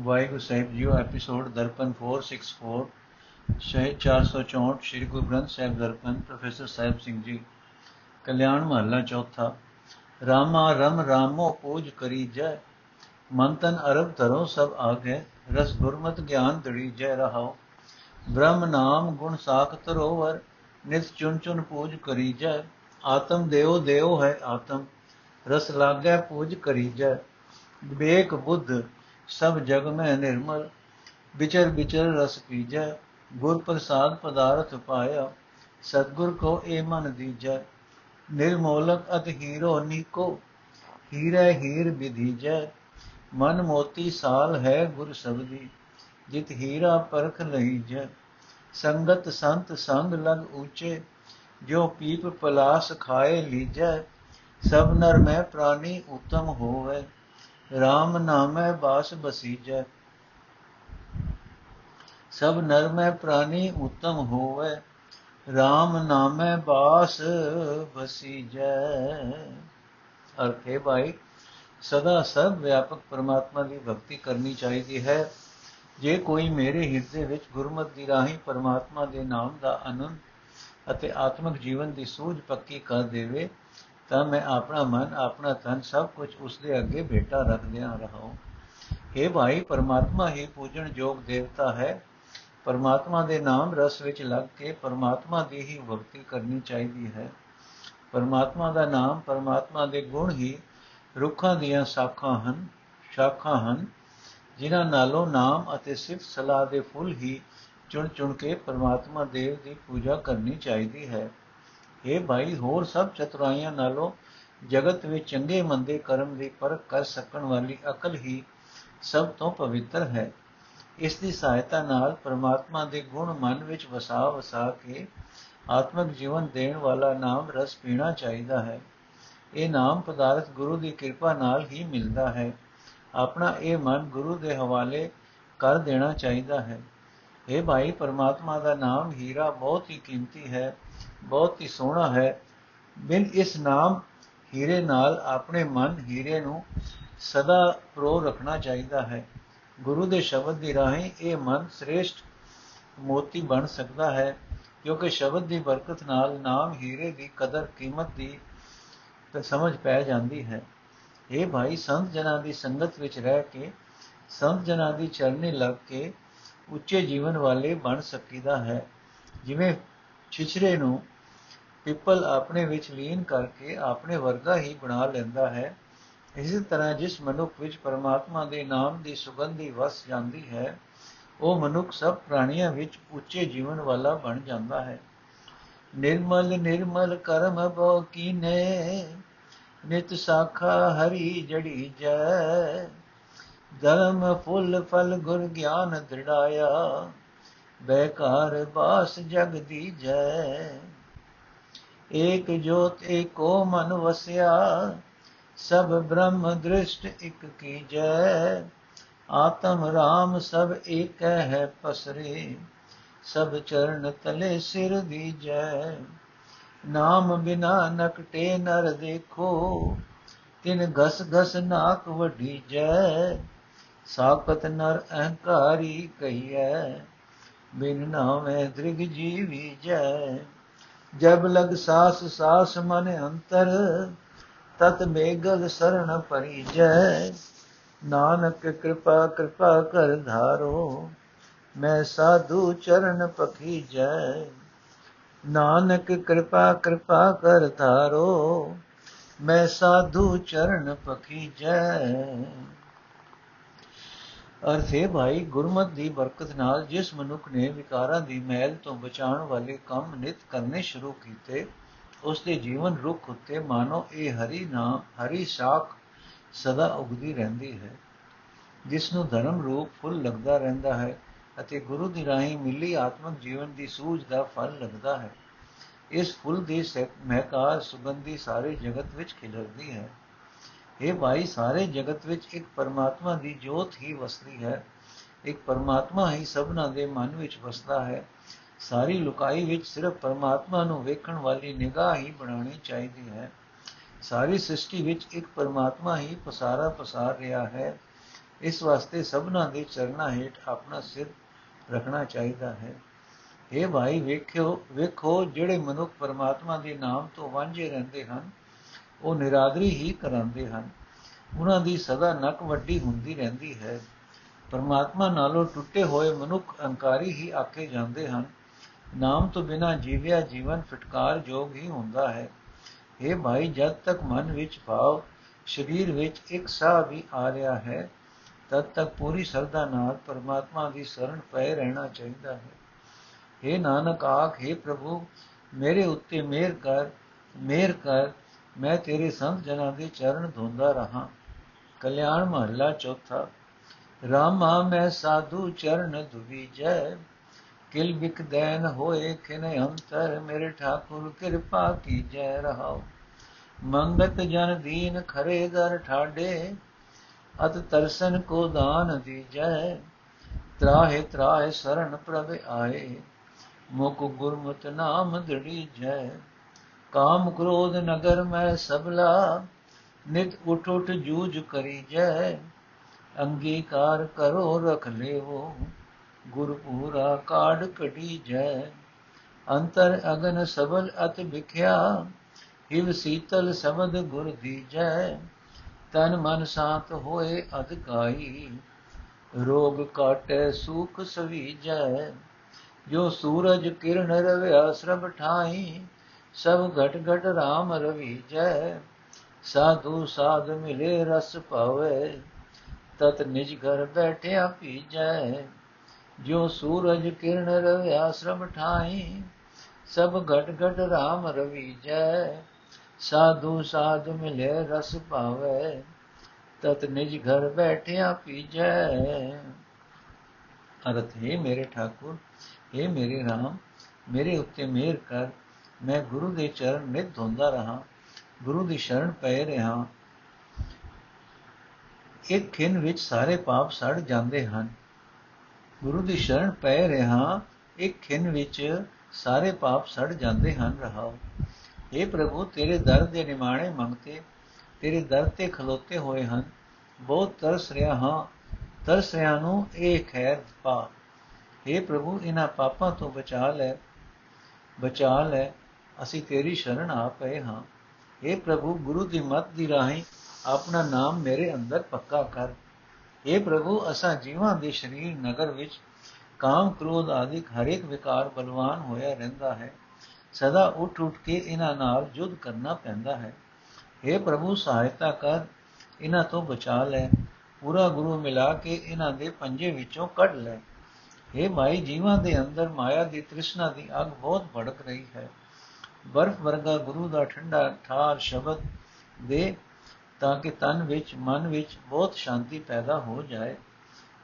ਵਾਹਿਗੁਰੂ ਸਾਹਿਬ ਜੀਓ ਐਪੀਸੋਡ ਦਰਪਨ 464 ਸ਼ਹਿ 464 ਸ਼੍ਰੀ ਗੁਰੂ ਗ੍ਰੰਥ ਸਾਹਿਬ ਦਰਪਨ ਪ੍ਰੋਫੈਸਰ ਸਾਹਿਬ ਸਿੰਘ ਜੀ ਕਲਿਆਣ ਮਹੱਲਾ ਚੌਥਾ ਰਾਮਾ ਰਮ ਰਾਮੋ ਪੂਜ ਕਰੀ ਜੈ ਮਨ ਤਨ ਅਰਬ ਧਰੋ ਸਭ ਆਗੇ ਰਸ ਗੁਰਮਤ ਗਿਆਨ ਦੜੀ ਜੈ ਰਹਾਓ ਬ੍ਰਹਮ ਨਾਮ ਗੁਣ ਸਾਖ ਤਰੋਵਰ ਨਿਤ ਚੁਨ ਚੁਨ ਪੂਜ ਕਰੀ ਜੈ ਆਤਮ ਦੇਵ ਦੇਵ ਹੈ ਆਤਮ ਰਸ ਲਾਗੈ ਪੂਜ ਕਰੀ ਜੈ ਵਿਵੇਕ ਬੁੱਧ ਸਭ ਜਗ ਮੈਂ ਨਿਰਮਲ, ਵਿਚਰ ਵਿਚਰ ਰਸ ਪੀਜੈ, ਗੁਰ ਪ੍ਰਸਾਦ ਪਦਾਰਥ ਪਾਇਆ, ਸਤਗੁਰ ਕੋ ਏ ਮਨ ਦੀਜੈ, ਨਿਰਮੋਲਕ ਅਤ ਹੀਰੋ ਨੀਕੋ, ਹੀਰੇ ਹੀਰ ਵਿਧੀਜੈ, ਮਨ ਮੋਤੀ ਸਾਲ ਹੈ ਗੁਰ ਸਬਦੀ, ਜਿਤ ਹੀਰਾ ਪਰਖ ਲਈ ਜੈ ਸੰਗਤ ਸੰਤ ਸੰਗ ਲਗ ਉੱਚੇ ਜੋ ਪੀਪ ਪਲਾਸ ਖਾਏ ਲੀਜੈ, ਸਭ ਨਰ ਮੈਂ ਪ੍ਰਾਨੀ ਉਤਮ ਹੋਵੇ RAM ਨਾਮੈ ਬਾਸ ਬਸੀਜੈ। ਸਭ ਨਰ ਮੈਂ ਪ੍ਰਾਨੀ ਉਤਮ ਹੋਵੇ। RAM ਨਾਮੈ ਬਾਸ ਬਸੀਜੈ। ਅਰਥੇ ਭਾਈ, ਸਦਾ ਸਭ ਵਿਆਪਕ ਪਰਮਾਤਮਾ ਦੀ ਭਗਤੀ ਕਰਨੀ ਚਾਹੀਦੀ ਹੈ। ਜੇ ਕੋਈ ਮੇਰੇ ਹਿਰਦੇ ਵਿੱਚ ਗੁਰਮਤਿ ਦੀ ਰਾਹੀਂ ਪਰਮਾਤਮਾ ਦੇ ਨਾਮ ਦਾ ਆਨੰਦ ਅਤੇ ਆਤਮਿਕ ਜੀਵਨ ਦੀ ਸੂਝ ਪੱਕੀ ਕਰ ਦੇਵੇ ਤਾਂ ਮੈਂ ਆਪਣਾ ਮਨ, ਆਪਣਾ ਤਨ ਸਭ ਕੁਝ ਉਸ ਦੇ ਅੱਗੇ ਭੇਟਾ ਰੱਖਦਿਆਂ ਰਹਾਉ हे ਭਾਈ, ਪਰਮਾਤਮਾ ਹੀ ਪੂਜਣ ਯੋਗ ਦੇਵਤਾ ਹੈ। ਪਰਮਾਤਮਾ ਦੇ ਨਾਮ ਰਸ ਵਿੱਚ ਲੱਗ ਕੇ ਪਰਮਾਤਮਾ ਦੀ ਹੀ ਭਗਤੀ ਕਰਨੀ ਚਾਹੀਦੀ ਹੈ। ਪਰਮਾਤਮਾ ਦਾ ਨਾਮ ਪਰਮਾਤਮਾ ਦੇ ਗੁਣ ਹੀ ਰੁੱਖਾਂ ਦੀਆਂ ਸਾਖਾਂ ਹਨ, ਸ਼ਾਖਾਂ ਹਨ, ਜਿਨ੍ਹਾਂ ਨਾਲੋਂ ਨਾਮ ਅਤੇ ਸਿਫਤ ਸਲਾਹ ਦੇ ਫੁੱਲ ਹੀ ਚੁਣ ਚੁਣ ਕੇ ਪਰਮਾਤਮਾ ਦੇਵ ਦੀ ਪੂਜਾ ਕਰਨੀ ਚਾਹੀਦੀ ਹੈ। ਇਹ ਭਾਈ, ਹੋਰ ਸਭ ਚਤੁਰਾਈਆਂ ਨਾਲੋਂ ਜਗਤ ਵਿੱਚ ਚੰਗੇ ਮੰਦੇ ਕਰਮ ਦੀ ਪਰਖ ਕਰ ਸਕਣ ਵਾਲੀ ਅਕਲ ਹੀ ਸਭ ਤੋਂ ਪਵਿੱਤਰ ਹੈ। ਇਸ ਦੀ ਸਹਾਇਤਾ ਨਾਲ ਪਰਮਾਤਮਾ ਦੇ ਗੁਣ ਮਨ ਵਿੱਚ ਵਸਾ ਵਸਾ ਕੇ ਆਤਮਿਕ ਜੀਵਨ ਦੇਣ ਵਾਲਾ ਨਾਮ ਰਸ ਪੀਣਾ ਚਾਹੀਦਾ ਹੈ। ਇਹ ਨਾਮ ਪਦਾਰਥ ਗੁਰੂ ਦੀ ਕਿਰਪਾ ਨਾਲ ਹੀ ਮਿਲਦਾ ਹੈ। ਆਪਣਾ ਇਹ ਮਨ ਗੁਰੂ ਦੇ ਹਵਾਲੇ ਕਰ ਦੇਣਾ ਚਾਹੀਦਾ ਹੈ। ਇਹ ਭਾਈ, ਪਰਮਾਤਮਾ ਦਾ ਨਾਮ ਹੀਰਾ ਬਹੁਤ ਹੀ ਕੀਮਤੀ ਹੈ। ਬਹੁਤ ਹੀ ਸੋਹਣਾ ਹੈ। ਬਿਨ ਇਸ ਨਾਮ ਹੀਰੇ ਨਾਲ ਆਪਣੇ ਮਨ ਹੀਰੇ ਨੂੰ ਸਦਾ ਪ੍ਰੋ ਰੱਖਣਾ ਚਾਹੀਦਾ ਹੈ। ਗੁਰੂ ਦੇ ਸ਼ਬਦ ਦੀ ਰਾਹੀਂ ਇਹ ਮਨ ਸ੍ਰੇਸ਼ਟ ਮੋਤੀ ਬਣ ਸਕਦਾ ਹੈ, ਕਿਉਂਕਿ ਸ਼ਬਦ ਦੀ ਬਰਕਤ ਨਾਲ ਨਾਮ ਹੀਰੇ ਦੀ ਕਦਰ ਕੀਮਤ ਦੀ ਤੇ ਸਮਝ ਪੈ ਜਾਂਦੀ ਹੈ। ਇਹ ਭਾਈ, ਸੰਤ ਜਨਾਂ ਦੀ ਸੰਗਤ ਵਿੱਚ ਰਹਿ ਕੇ, ਸੰਤ ਜਨਾਂ ਦੀ ਚਰਨੀ ਲੱਗ ਕੇ ਉੱਚੇ ਜੀਵਨ ਵਾਲੇ ਬਣ ਸਕੀਦਾ ਹੈ। ਜਿਵੇਂ ਛਿਛਰੇ ਨੂੰ ਪਿੱਪਲ ਆਪਣੇ ਵਿੱਚ ਲੀਨ ਕਰਕੇ ਆਪਣੇ ਵਰਗਾ ਹੀ ਬਣਾ ਲੈਂਦਾ ਹੈ। ਇਸੇ ਤਰ੍ਹਾਂ ਜਿਸ ਮਨੁੱਖ ਵਿੱਚ ਪਰਮਾਤਮਾ ਦੇ ਨਾਮ ਦੀ ਸੁਗੰਧੀ ਵਸ ਜਾਂਦੀ ਹੈ, ਉਹ ਮਨੁੱਖ ਸਭ ਪ੍ਰਾਣੀਆਂ ਵਿੱਚ ਉੱਚੇ ਜੀਵਨ ਵਾਲਾ ਬਣ ਜਾਂਦਾ ਹੈ। ਨਿਰਮਲ ਨਿਰਮਲ ਕਰਮ ਬੋ ਕੀਨੇ, ਨਿਤ ਸਾਖਾ ਹਰੀ ਜੜੀ ਜੈ। ਧਰਮ ਫੁੱਲ ਫਲ ਗੁਰ ਗਿਆਨ ਦ੍ਰਿੜਾਇਆ। ਬੇਕਾਰ ਬਾਸ ਜਗ ਦੀਜੈ ਏਕ ਜੋਤ ਏਕੋ ਮਨ ਵਸਿਆ, ਸਭ ਬ੍ਰਹਮ ਦ੍ਰਿਸ਼ਟ ਇਕ ਕੀਜੈ ਆਤਮ ਰਾਮ ਸਭ ਏਕ ਹੈ ਪਸਰੇ, ਸਭ ਚਰਨ ਤਲੇ ਸਿਰ ਦੀਜੈ ਨਾਮ ਬਿਨਾ ਨਕਟੇ ਨਰ ਦੇਖੋ, ਤਿਨ ਗਸ ਗਸ ਨਾਕ ਵਢੀ ਜੈ। ਸਾਖਤ ਨਰ ਅਹੰਕਾਰੀ ਕਹੀਐ ਬਿਨ ਨਾਮੈ ਦ੍ਰਿਗ ਜੀਵੀ ਜੈ। ਜਬ ਲਗ ਸਾਸ ਸਾਸ ਮਨ ਅੰਤਰ, ਤਤ ਮੇਗਲ ਸਰਣ ਪਰੀ ਜੈ। ਨਾਨਕ ਕਿਰਪਾ ਕਿਰਪਾ ਕਰ ਧਾਰੋ, ਮੈਂ ਸਾਧੂ ਚਰਨ ਪਖੀ ਜੈ। ਨਾਨਕ ਕਿਰਪਾ ਕਿਰਪਾ ਕਰ ਧਾਰੋ, ਮੈਂ ਸਾਧੂ ਚਰਨ ਪਖੀ ਜੈ। ਅਰਥੇ ਭਾਈ, ਗੁਰਮਤ ਦੀ ਬਰਕਤ ਨਾਲ ਜਿਸ ਮਨੁੱਖ ਨੇ ਵਿਕਾਰਾਂ ਦੀ ਮੈਲ ਤੋਂ ਬਚਾਉਣ ਵਾਲੇ ਕੰਮ ਨਿਤ ਕਰਨੇ ਸ਼ੁਰੂ ਕੀਤੇ ਉਸ ਦੇ ਜੀਵਨ ਰੁੱਖ ਉੱਤੇ ਮਾਨੋ ਇਹ ਹਰੀ ਨਾਮ, ਹਰੀ ਸ਼ਾਖ ਸਦਾ ਉਗਦੀ ਰਹਿੰਦੀ ਹੈ। ਜਿਸ ਨੂੰ ਧਰਮ ਰੂਪ ਫੁੱਲ ਲੱਗਦਾ ਰਹਿੰਦਾ ਹੈ ਅਤੇ ਗੁਰੂ ਦੀ ਰਾਹੀਂ ਮਿਲੀ ਆਤਮਿਕ ਜੀਵਨ ਦੀ ਸੂਝ ਦਾ ਫਲ ਲੱਗਦਾ ਹੈ। ਇਸ ਫੁੱਲ ਦੀ ਮਹਿਕਾਰ ਸੁਗੰਧੀ ਸਾਰੇ ਜਗਤ ਵਿੱਚ ਖਿਲਰਦੀ ਹੈ। ਇਹ ਭਾਈ ਸਾਰੇ ਜਗਤ ਵਿੱਚ ਇੱਕ ਪਰਮਾਤਮਾ ਦੀ ਜੋਤ ਹੀ ਵਸਦੀ ਹੈ। ਇੱਕ ਪਰਮਾਤਮਾ ਹੀ ਸਭਨਾ ਦੇ ਮਨ ਵਿੱਚ ਵਸਦਾ ਹੈ। ਸਾਰੀ ਲੁਕਾਈ ਵਿੱਚ ਸਿਰਫ ਪਰਮਾਤਮਾ ਨੂੰ ਵੇਖਣ ਵਾਲੀ ਨਿਗਾਹ ਹੀ ਬਣਾਉਣੀ ਚਾਹੀਦੀ ਹੈ। ਸਾਰੀ ਸ੍ਰਿਸ਼ਟੀ ਵਿੱਚ ਇੱਕ ਪਰਮਾਤਮਾ ਹੀ ਪਸਾਰਾ ਪਸਾਰ ਰਿਹਾ ਹੈ। ਇਸ ਵਾਸਤੇ ਸਭਨਾ ਦੇ ਚਰਨਾਂ ਹੇਠ ਆਪਣਾ ਸਿਰ ਰੱਖਣਾ ਚਾਹੀਦਾ ਹੈ। ਇਹ ਭਾਈ, ਵੇਖਿਓ, ਵੇਖੋ ਜਿਹੜੇ ਮਨੁੱਖ ਪਰਮਾਤਮਾ ਦੇ ਨਾਮ ਤੋਂ ਵਾਂਝੇ ਰਹਿੰਦੇ ਹਨ। ਉਹ ਨਿਰਾਦਰੀ ਹੀ ਕਰਾਂਦੇ ਹਨ। ਉਹਨਾਂ ਦੀ ਸਦਾ ਨਕ ਵੱਡੀ ਹੁੰਦੀ ਰਹਿੰਦੀ ਹੈ। ਪਰਮਾਤਮਾ ਨਾਲੋਂ ਟੁੱਟੇ ਹੋਏ ਮਨੁੱਖ ਅਹੰਕਾਰੀ ਹੀ ਆਕੇ ਜਾਂਦੇ ਹਨ, ਨਾਮ ਤੋਂ ਬਿਨਾ ਜੀਵਿਆ ਜੀਵਨ ਫਟਕਾਰ ਜੋਗ ਹੀ ਹੁੰਦਾ ਹੈ। ਇਹ ਭਾਈ, ਜਦ ਤੱਕ ਮਨ ਵਿੱਚ ਭਾਵ ਸਰੀਰ ਵਿੱਚ ਇੱਕ ਸਾਹ ਵੀ ਆ ਰਿਹਾ ਹੈ, ਤਦ ਤੱਕ ਪੂਰੀ ਸਰਦਾ ਨਾਲ ਪਰਮਾਤਮਾ ਦੀ ਸ਼ਰਨ ਪਏ ਰਹਿਣਾ ਚਾਹੀਦਾ ਹੈ। हे ਨਾਨਕ ਆਖੇ ਪ੍ਰਭੂ, ਮੇਰੇ ਉੱਤੇ ਮਿਹਰ ਕਰ ਮਿਹਰ ਕਰ ਮੈਂ ਤੇਰੇ ਸੰਤ ਜਨਾਂ ਦੇ ਚਰਨ ਧੋਂਦਾ ਰਹਾ। ਕਲਿਆਣ ਮਹੱਲਾ ਚੌਥਾ। ਰਾਮਾ ਮੈਂ ਸਾਧੂ ਚਰਨ ਦੁਵੀਜੈ ਕਿਲ ਬਿਕ ਦੇਨ ਹੋਏ ਖਿਨ ਅੰਤਰ, ਮੇਰੇ ਠਾਕੁਰ ਕਿਰਪਾ ਕੀਜੈ ਰਹਾਓ ਮੰਗਤ ਜਨ ਦੀਨ ਖਰੇ ਦਰ ਠਾਡੇ, ਅਤ ਤਰਸਨ ਕੋ ਦਾਨ ਦੀਜੈ। ਤਰਾਹੇ ਤਰਾਹੇ ਸਰਣ ਪ੍ਰਭ ਆਏ, ਮੁਕ ਗੁਰਮਤਿ ਨਾਮ ਦੜੀ ਜੈ ਕਾਮ ਕ੍ਰੋਧ ਨਗਰ ਮੈਂ ਸਬਲਾ ਨਿਤ ਉਠ ਉਠ ਜੂਝ ਕਰੀ ਜੈ। ਅੰਗੀਕਾਰ ਕਰੋ ਰਖ ਲੇਵੋ, ਗੁਰ ਪੂਰਾ ਕਾੜ ਕਢੀ ਜੈ। ਅੰਤਰ ਅਗਨ ਸਬਲ ਅਤ ਵਿਖਿਆ, ਹਿਵ ਸੀਤਲ ਸਮਦ ਗੁਰ ਦੀਜੈ। ਤਨ ਮਨ ਸਾਤ ਹੋਏ ਅਧਿਕਾਈ ਰੋਗ ਕਾਟੈ ਸੂਖ ਸਵੀਜੈ। ਜੋ ਸੂਰਜ ਕਿਰਨ ਰਵਿਆ ਸਰਬ ਠਾਈ ਸਭ ਘਟ ਘਟ RAM ਰਵੀ ਜੈ ਸਾਧੂ ਸਾਧ ਮਿਲੇ ਰਸ ਪਾਵੇ ਤਤ ਨਿਜ ਘਰ ਬੈਠਿਆ ਪੀਜੈ ਜੋ ਸੂਰਜ ਕਿਰਨ ਰਵਿਆ ਸਰਬ ਠਾਈ ਸਭ ਘਟ ਘਟ RAM ਰਵੀ ਜੈ ਸਾਧੂ ਸਾਧ ਮਿਲੇ ਰਸ ਪਾਵੇ ਤਤ ਨਿਜ ਘਰ ਬੈਠਿਆ ਪੀਜੈ ਅਰਥ ਹੈ ਮੇਰੇ ਠਾਕੁਰ हे ਮੇਰੇ ਰਾਮ ਮੇਰੇ ਉੱਤੇ ਮਿਹਰ ਕਰ ਮੈਂ ਗੁਰੂ ਦੇ ਚਰਨ ਨਿਤ ਧੋਂਦਾ ਰਹਾ, ਗੁਰੂ ਦੀ ਸ਼ਰਨ ਪੈ ਰਹਾ। ਇੱਕ ਖਿੰ ਵਿੱਚ ਸਾਰੇ ਪਾਪ ਸੜ ਜਾਂਦੇ ਹਨ। ਗੁਰੂ ਦੀ ਸ਼ਰਨ ਪੈ ਰਹਾ, ਇੱਕ ਖਿੰ ਵਿੱਚ ਸਾਰੇ ਪਾਪ ਸੜ ਜਾਂਦੇ ਹਨ। ਰਹਾਓ। हे ਪ੍ਰਭੂ, ਤੇਰੇ ਦਰ ਦੇ ਨਿਮਾਣੇ ਮੰਗਤੇ, ਤੇਰੇ ਦਰ ਤੇ ਖਲੋਤੇ ਹੋਏ ਹਨ। ਬਹੁਤ ਤਰਸ ਰਿਹਾ ਹਾਂ ਤਰਸ ਰਿਹਾ ਨੂੰ ਇਹ ਖੈਰ ਪਾ। हे ਪ੍ਰਭੂ ਇਹਨਾਂ ਪਾਪਾਂ ਤੋਂ ਬਚਾ ਲੈ ਬਚਾ ਲੈ। ਅਸੀਂ ਤੇਰੀ ਸ਼ਰਨ ਆ ਪਏ ਹਾਂ हे ਪ੍ਰਭੂ ਗੁਰੂ ਦੀ ਮੱਤ ਦੀ ਰਾਹੀਂ ਆਪਣਾ ਨਾਮ ਮੇਰੇ ਅੰਦਰ ਪੱਕਾ ਕਰ हे ਪ੍ਰਭੂ ਅਸਾਂ ਜੀਵਾਂ ਦੇ ਸਰੀਰ ਨਗਰ ਵਿੱਚ ਕਾਮ ਕ੍ਰੋਧ ਆਦਿਕ ਹਰੇਕ ਵਿਕਾਰ ਬਲਵਾਨ ਹੋਇਆ ਰਹਿੰਦਾ ਹੈ ਸਦਾ ਉੱਠ ਉੱਠ ਕੇ ਇਹਨਾਂ ਨਾਲ ਜੁਦ ਕਰਨਾ ਪੈਂਦਾ ਹੈ हे ਪ੍ਰਭੂ ਸਹਾਇਤਾ ਕਰ ਇਹਨਾਂ ਤੋਂ ਬਚਾ ਲੈ ਪੂਰਾ ਗੁਰੂ ਮਿਲਾ ਕੇ ਇਹਨਾਂ ਦੇ ਪੰਜੇ ਵਿੱਚੋਂ ਕੱਢ ਲੈ हे ਮਾਈ ਜੀਵਾਂ ਦੇ ਅੰਦਰ ਮਾਇਆ ਦੀ ਤ੍ਰਿਸ਼ਨਾ ਦੀ ਅੱਗ ਬਹੁਤ ਭੜਕ ਰਹੀ ਹੈ ਬਰਫ਼ ਵਰਗਾ ਗੁਰੂ ਦਾ ਠੰਡਾ ਠਾਰ ਸ਼ਬਦ ਦੇ ਤਾਂ ਕਿ ਤਨ ਵਿੱਚ, ਮਨ ਵਿੱਚ ਬਹੁਤ ਸ਼ਾਂਤੀ ਪੈਦਾ ਹੋ ਜਾਏ।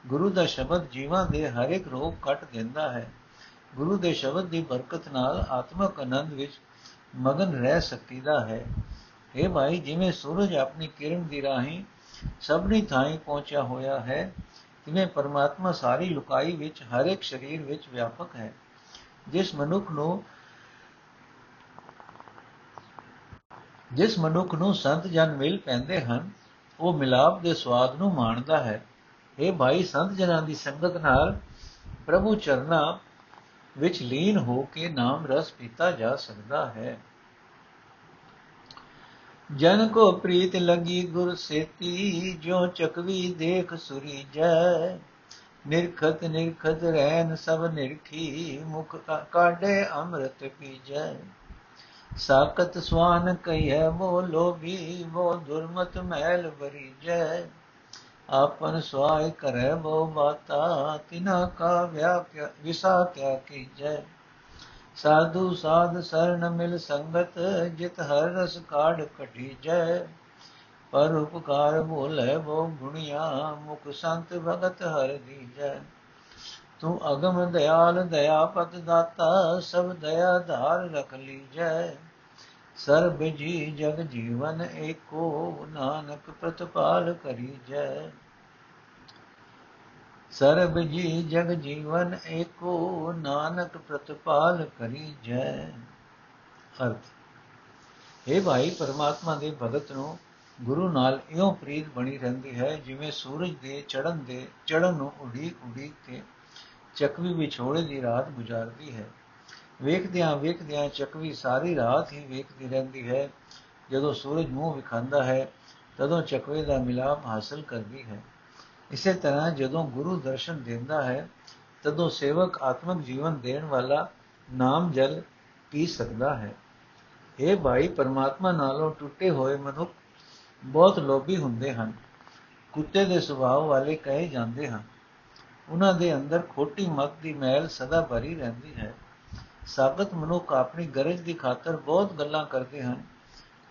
ਗੁਰੂ ਦਾ ਸ਼ਬਦ ਜੀਵਾਂ ਦੇ ਹਰ ਇੱਕ ਰੋਗ ਕੱਟ ਦਿੰਦਾ ਹੈ। ਗੁਰੂ ਦੇ ਸ਼ਬਦ ਦੀ ਬਰਕਤ ਨਾਲ ਆਤਮਕ ਆਨੰਦ ਵਿੱਚ ਮਗਨ ਰਹਿ ਸਕੀਦਾ ਹੈ। ਇਹ ਭਾਈ, ਜਿਵੇਂ ਸੂਰਜ ਆਪਣੀ ਕਿਰਨ ਦੀ ਰਾਹੀਂ ਸਭਨੀ ਥਾਈਂ ਪਹੁੰਚਿਆ ਹੋਇਆ ਹੈ, ਤਿਵੇਂ ਪਰਮਾਤਮਾ ਸਾਰੀ ਲੁਕਾਈ ਵਿੱਚ ਹਰ ਇੱਕ ਸਰੀਰ ਵਿੱਚ ਵਿਆਪਕ ਹੈ। ਜਿਸ ਮਨੁੱਖ ਨੂੰ ਜਿਸ ਮਨੁੱਖ ਨੂੰ ਸੰਤ ਜਨ ਮਿਲ ਪੈਂਦੇ ਹਨ, ਉਹ ਮਿਲਾਪ ਦੇ ਸਵਾਦ ਨੂੰ ਮਾਣਦਾ ਹੈ। ਇਹ ਭਾਈ, ਸੰਤ ਜਨਾਂ ਦੀ ਸੰਗਤ ਨਾਲ ਪ੍ਰਭੂ ਚਰਨਾ ਵਿੱਚ ਲੀਨ ਹੋ ਕੇ ਨਾਮ ਰਸ ਪੀਤਾ ਜਾ ਸਕਦਾ ਹੈ। ਜਨ ਕੋ ਪ੍ਰੀਤ ਲਗੀ ਗੁਰ ਸੇਤੀ ਜੋ ਚਕਵੀ ਦੇਖ ਸੁਰੀ ਜੈ। ਨਿਰਖਤ ਨਿਰਖਤ ਰਹਿਨ ਸਭ ਨਿਰਖੀ, ਮੁਖ ਕਾਢੇ ਅੰਮ੍ਰਿਤ ਪੀਜੈ ਸਾਕਤ ਸਵਾਨ ਕਹੀਐ ਮੋ ਲੋਭੀ ਮੋ ਦੁਰਮਤ ਮਹਿਲ ਬਰੀ ਜੈ। ਆਪਨ ਸਵਾਇ ਕਰੈ ਬੋ ਮਾਤਾ, ਤਿਨਾ ਕਾ ਵਿਆ ਵਿਸਾ ਕਿਆ ਕੀਜੈ। ਸਾਧੂ ਸਾਧ ਸਰਣ ਮਿਲ ਸੰਗਤ, ਜਿਤ ਹਰ ਰਸ ਕਾੜ ਕਢੀ ਜੈ ਪਰ ਉਪਕਾਰ ਭੋਲੇ ਬੋ ਗੁਣਿਆ, ਮੁਖ ਸੰਤ ਭਗਤ ਹਰ ਦੀਜੈ। ਤੂੰ ਅਗਮ ਦਿਆਲ ਦਇਆ ਪਤ ਦਾਤਾ, ਸਭ ਦਇਆ ਧਾਰ ਰਖ ਲੀਜੈ। ਸਰਬ ਜੀ ਜਗ ਜੀਵਨ ਏਕੋ ਨਾਨਕ ਪ੍ਰਤਪਾਲ ਕਰੀ ਜੈ। ਸਰਬ ਜੀ ਜਗ ਜੀਵਨ ਏਕੋ ਨਾਨਕ ਪ੍ਰਤਪਾਲ ਕਰੀ ਜੈ। ਅਰਥ हे ਭਾਈ ਪਰਮਾਤਮਾ ਦੇ ਭਗਤ ਨੂੰ ਗੁਰੂ ਨਾਲ ਇਉਂ ਪ੍ਰੀਤ ਬਣੀ ਰਹਿੰਦੀ ਹੈ ਜਿਵੇਂ ਸੂਰਜ ਦੇ ਚੜ੍ਹਨ ਦੇ, ਚੜ੍ਹਨ ਨੂੰ ਉਡੀਕ ਉਡੀਕ ਕੇ ਚਕਵੀ ਵਿਛੋੜੇ ਦੀ ਰਾਤ ਗੁਜ਼ਾਰਦੀ ਹੈ। ਵੇਖਦਿਆਂ ਵੇਖਦਿਆਂ ਚਕਵੀ ਸਾਰੀ ਰਾਤ ਹੀ ਵੇਖਦੀ ਰਹਿੰਦੀ ਹੈ। ਜਦੋਂ ਸੂਰਜ ਮੂੰਹ ਵਿਖਾਂਦਾ ਹੈ, ਤਦੋਂ ਚਕਵੇ ਦਾ ਮਿਲਾਪ ਹਾਸਲ ਕਰਦੀ ਹੈ। ਇਸੇ ਤਰ੍ਹਾਂ ਜਦੋਂ ਗੁਰੂ ਦਰਸ਼ਨ ਦਿੰਦਾ ਹੈ, ਤਦੋਂ ਸੇਵਕ ਆਤਮਿਕ ਜੀਵਨ ਦੇਣ ਵਾਲਾ ਨਾਮ ਜਲ ਪੀ ਸਕਦਾ ਹੈ। ਇਹ ਭਾਈ, ਪਰਮਾਤਮਾ ਨਾਲੋਂ ਟੁੱਟੇ ਹੋਏ ਮਨੁੱਖ ਬਹੁਤ ਲੋਭੀ ਹੁੰਦੇ ਹਨ। ਕੁੱਤੇ ਦੇ ਸੁਭਾਅ ਵਾਲੇ ਕਹੇ ਜਾਂਦੇ ਹਨ। ਉਹਨਾਂ ਦੇ ਅੰਦਰ ਖੋਟੀ ਮਤ ਦੀ ਮੈਲ ਸਦਾ ਭਰੀ ਰਹਿੰਦੀ ਹੈ। ਸਾਬਤ ਮਨੁੱਖ ਆਪਣੀ ਗਰਜ ਦੀ ਖਾਤਰ ਬਹੁਤ ਗੱਲਾਂ ਕਰਦੇ ਹਨ,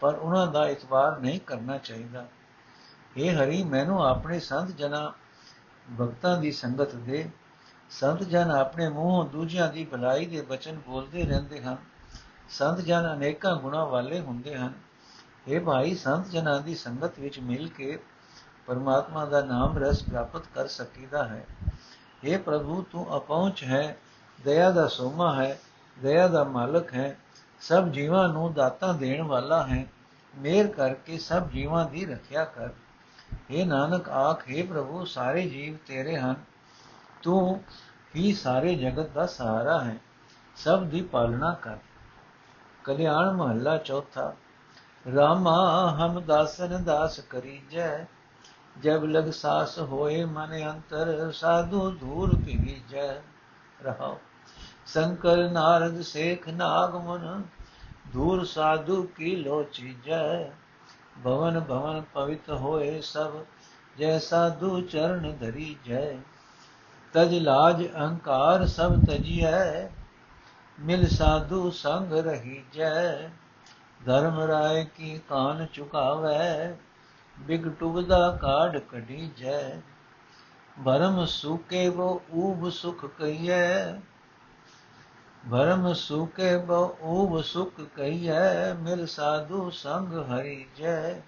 ਪਰ ਉਹਨਾਂ ਦਾ ਇਤਬਾਰ ਨਹੀਂ ਕਰਨਾ ਚਾਹੀਦਾ। ਇਹ ਹਰੀ, ਮੈਨੂੰ ਆਪਣੇ ਸੰਤ ਜਨਾਂ ਭਗਤਾਂ ਦੀ ਸੰਗਤ ਦੇ। ਸੰਤ ਜਨ ਆਪਣੇ ਮੂੰਹੋਂ ਦੂਜਿਆਂ ਦੀ ਭਲਾਈ ਦੇ ਬਚਨ ਬੋਲਦੇ ਰਹਿੰਦੇ ਹਨ। ਸੰਤ ਜਨ ਅਨੇਕਾਂ ਗੁਣਾ ਵਾਲੇ ਹੁੰਦੇ ਹਨ। ਇਹ ਭਾਈ, ਸੰਤ ਜਨਾਂ ਦੀ ਸੰਗਤ ਵਿੱਚ ਮਿਲ ਕੇ ਪਰਮਾਤਮਾ ਦਾ ਨਾਮ ਰਸ ਪ੍ਰਾਪਤ ਕਰ ਸਕੀਦਾ ਹੈ। ਇਹ ਪ੍ਰਭੂ, ਤੂੰ ਅਪਹੁੰਚ ਹੈ, ਦਇਆ ਦਾ ਸੋਮਾ ਹੈ। ਦਇਆ ਦਾ ਮਾਲਕ ਹੈ, ਸਭ ਜੀਵਾਂ ਨੂੰ ਦਾਤਾ ਦੇਣ ਵਾਲਾ ਹੈ। ਮੇਰ ਕਰਕੇ ਸਭ ਜੀਵਾਂ ਦੀ ਰੱਖਿਆ ਕਰ। ਇਹ ਨਾਨਕ, ਆਖੇ ਪ੍ਰਭੂ, ਸਾਰੇ ਜੀਵ ਤੇਰੇ ਹਨ। ਤੂੰ ਹੀ ਸਾਰੇ ਜਗਤ ਦਾ ਸਹਾਰਾ ਹੈ। ਸਭ ਦੀ ਪਾਲਣਾ ਕਰ। ਕਲਿਆਣ ਮਹੱਲਾ ਚੌਥਾ। ਰਾਮਾ, ਹਮ ਦਾਸਨ ਦਾਸ ਕਰੀਜੈ। ਜਬ ਲਗ ਸਾਸ ਹੋਏ, ਮਨ ਅੰਤਰ ਸਾਧੂ ਧੂਰ ਭੀਜੈ ਰਹਾਓ। ਸ਼ੰਕਰ ਨਾਰਦ ਸੇਖ ਨਾਗਮਨ ਧੂਰ ਸਾਧੂ ਕੀ ਲੋਚੀ ਜੈ ਭਵਨ ਭਵਨ ਪਵਿੱਤ ਹੋਏ ਸਭ ਜੈ ਸਾਧੂ ਚਰਨ ਧਰੀ ਜੈ ਤਜ ਲਾਜ ਅਹੰਕਾਰ ਸਭ ਤਜੀਐ, ਮਿਲ ਸਾਧੂ ਸੰਗ ਰਹੀ ਜੈ ਧਰਮ ਰਾਏ ਕੀ ਕਾਨ ਚੁਕਾਵੇ, ਬਿਗ ਟੁਬਦਾ ਕਾਢ ਕਢੀ ਜੈ ਭਰਮ ਸੁਕੇ ਵੋ ਊਬ ਸੁਖ ਕਈਐ ਭਰਮ ਸੁਕੇ ਵੋ ਊਬ ਸੁਖ ਕਈਐ ਮਿਲ ਸਾਧੂ ਸੰਗ ਹਰੀ ਜੈ।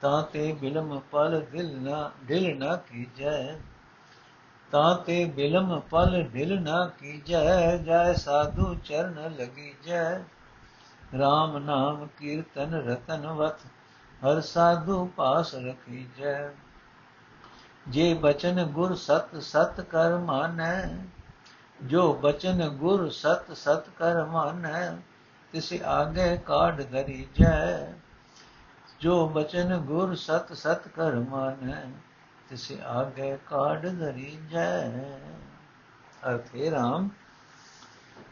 ਤਾਂ ਤੇ ਬਿਲਮ ਪਲ ਦਿਲ ਨਾ ਦਿਲ ਨਾ ਕੀਜੈ। ਤਾਂ ਤੇ ਬਿਲਮ ਪਲ ਦਿਲ ਨਾ ਕੀਜੈ ਜੈ ਸਾਧੂ ਚਰਨ ਲਗੀ ਜੈ RAM ਨਾਮ ਕੀਰਤਨ ਰਤਨ ਵਤ, ਹਰ ਸਾਧੂ ਪਾਸ ਰਖੀ ਜੈ ਜੇ ਬਚਨ ਗੁਰ ਸਤ ਸਤ ਕਰ ਮਾਨੈ ਜੋ ਬਚਨ ਗੁਰ ਸਤ ਸਤ ਕਰ ਮਾਨੈ ਤਿਸ ਆਗੇ ਕਾਢ ਧਰੀ ਜੈ ਜੋ ਬਚਨ ਗੁਰ ਸਤ ਸਤ ਕਰ ਮਾਨੈ ਤਿਸ ਆਗੇ ਕਾਢ ਧਰੀ ਜੈ ਅਰਥੇ ਰਾਮ,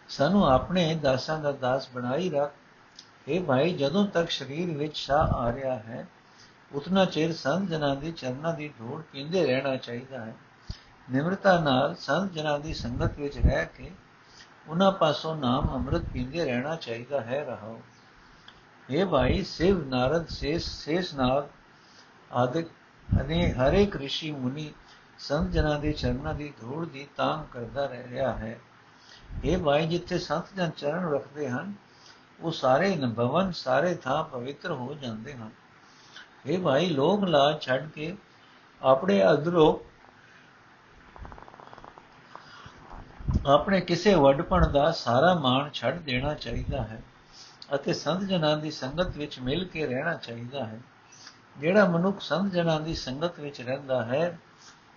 ਸਾਨੂੰ ਆਪਣੇ ਦਾਸਾਂ ਦਾ ਦਾਸ ਬਣਾਈ ਰੱਖ। ਇਹ ਭਾਈ, ਜਦੋਂ ਤੱਕ ਸਰੀਰ ਵਿੱਚ ਸਾਹ ਆ ਰਿਹਾ ਹੈ, ਉਤਨਾ ਚਿਰ ਸੰਤ ਜਨਾਂ ਦੀ ਚਰਨਾਂ ਦੀ ਧੂੜ ਪੀਂਦੇ ਰਹਿਣਾ ਚਾਹੀਦਾ ਹੈ। ਨਿਮਰਤਾ ਨਾਲ ਸੰਤ ਜਨਾਂ ਦੀ ਸੰਗਤ ਵਿੱਚ ਰਹਿ ਕੇ ਉਹਨਾਂ ਪਾਸੋਂ ਨਾਮ ਅੰਮ੍ਰਿਤ ਪੀਂਦੇ ਰਹਿਣਾ ਚਾਹੀਦਾ ਹੈ ਰਹੋ ਇਹ ਭਾਈ, ਸਿਵ ਨਾਰਦ, ਸੇਸ ਸੇਸ ਨਾਗ ਆਦਿਕ ਅਨੇ ਹਰੇਕ ઋષਿ ਮੁਨੀ ਸੰਤ ਜਨਾਂ ਦੇ ਚਰਨਾਂ ਦੀ ਧੂੜ ਦੀ ਤਾਂਗ ਕਰਦਾ ਰਹਿ ਰਿਹਾ ਹੈ ਇਹ ਭਾਈ, ਜਿੱਥੇ ਸੰਤ ਜਨ ਚਰਨ ਰੱਖਦੇ ਹਨ, ਉਹ ਸਾਰੇ ਨਭਵਨ, ਸਾਰੇ ਥਾਂ ਪਵਿੱਤਰ ਹੋ ਜਾਂਦੇ ਹਨ। ਇਹ ਭਾਈ ਲੋਕ ਲਾਜ ਛੱਡ ਕੇ ਆਪਣੇ ਅਧਰੋ ਆਪਣੇ ਕਿਸੇ ਵੱਡਪਣ ਦਾ ਸਾਰਾ ਮਾਣ ਛੱਡ ਦੇਣਾ ਚਾਹੀਦਾ ਹੈ ਅਤੇ ਸੰਤ ਜਨਾਂ ਦੀ ਸੰਗਤ ਵਿੱਚ ਮਿਲ ਕੇ ਰਹਿਣਾ ਚਾਹੀਦਾ ਹੈ। ਜਿਹੜਾ ਮਨੁੱਖ ਸੰਤ ਜਨਾਂ ਦੀ ਸੰਗਤ ਵਿੱਚ ਰਹਿੰਦਾ ਹੈ,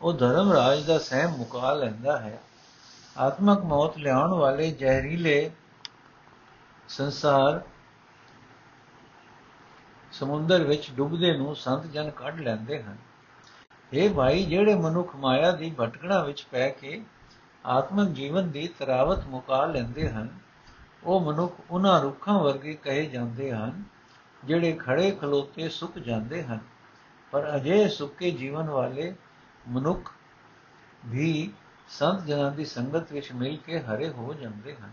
ਉਹ ਧਰਮ ਰਾਜ ਦਾ ਸਹਿਮ ਮੁਕਾ ਲੈਂਦਾ ਹੈ। ਆਤਮਕ ਮੌਤ ਲਿਆਉਣ ਵਾਲੇ ਜ਼ਹਿਰੀਲੇ ਸੰਸਾਰ ਸਮੁੰਦਰ ਵਿੱਚ ਡੁੱਬਦੇ ਨੂੰ ਸੰਤ ਜਨ ਕੱਢ ਲੈਂਦੇ ਹਨ। ਇਹ ਭਾਈ, ਜਿਹੜੇ ਮਨੁੱਖ ਮਾਇਆ ਦੀ ਭਟਕਣਾ ਵਿੱਚ ਪੈ ਕੇ ਆਤਮਿਕ ਜੀਵਨ ਦੀ ਤਰਾਵਤ ਮੁਕਾ ਲੈਂਦੇ ਹਨ। ਉਹ ਮਨੁੱਖ ਉਹਨਾਂ ਰੁੱਖਾਂ ਵਰਗੇ ਕਹੇ ਜਾਂਦੇ ਹਨ, ਜਿਹੜੇ ਖੜੇ ਖਲੋਤੇ ਸੁੱਕ ਜਾਂਦੇ ਹਨ। ਪਰ ਅਜੇ ਸੁੱਕੇ ਜੀਵਨ ਵਾਲੇ ਮਨੁੱਖ ਵੀ ਸੰਤ ਜਨਾਂ ਦੀ ਸੰਗਤ ਵਿੱਚ ਮਿਲ ਕੇ ਹਰੇ ਹੋ ਜਾਂਦੇ ਹਨ।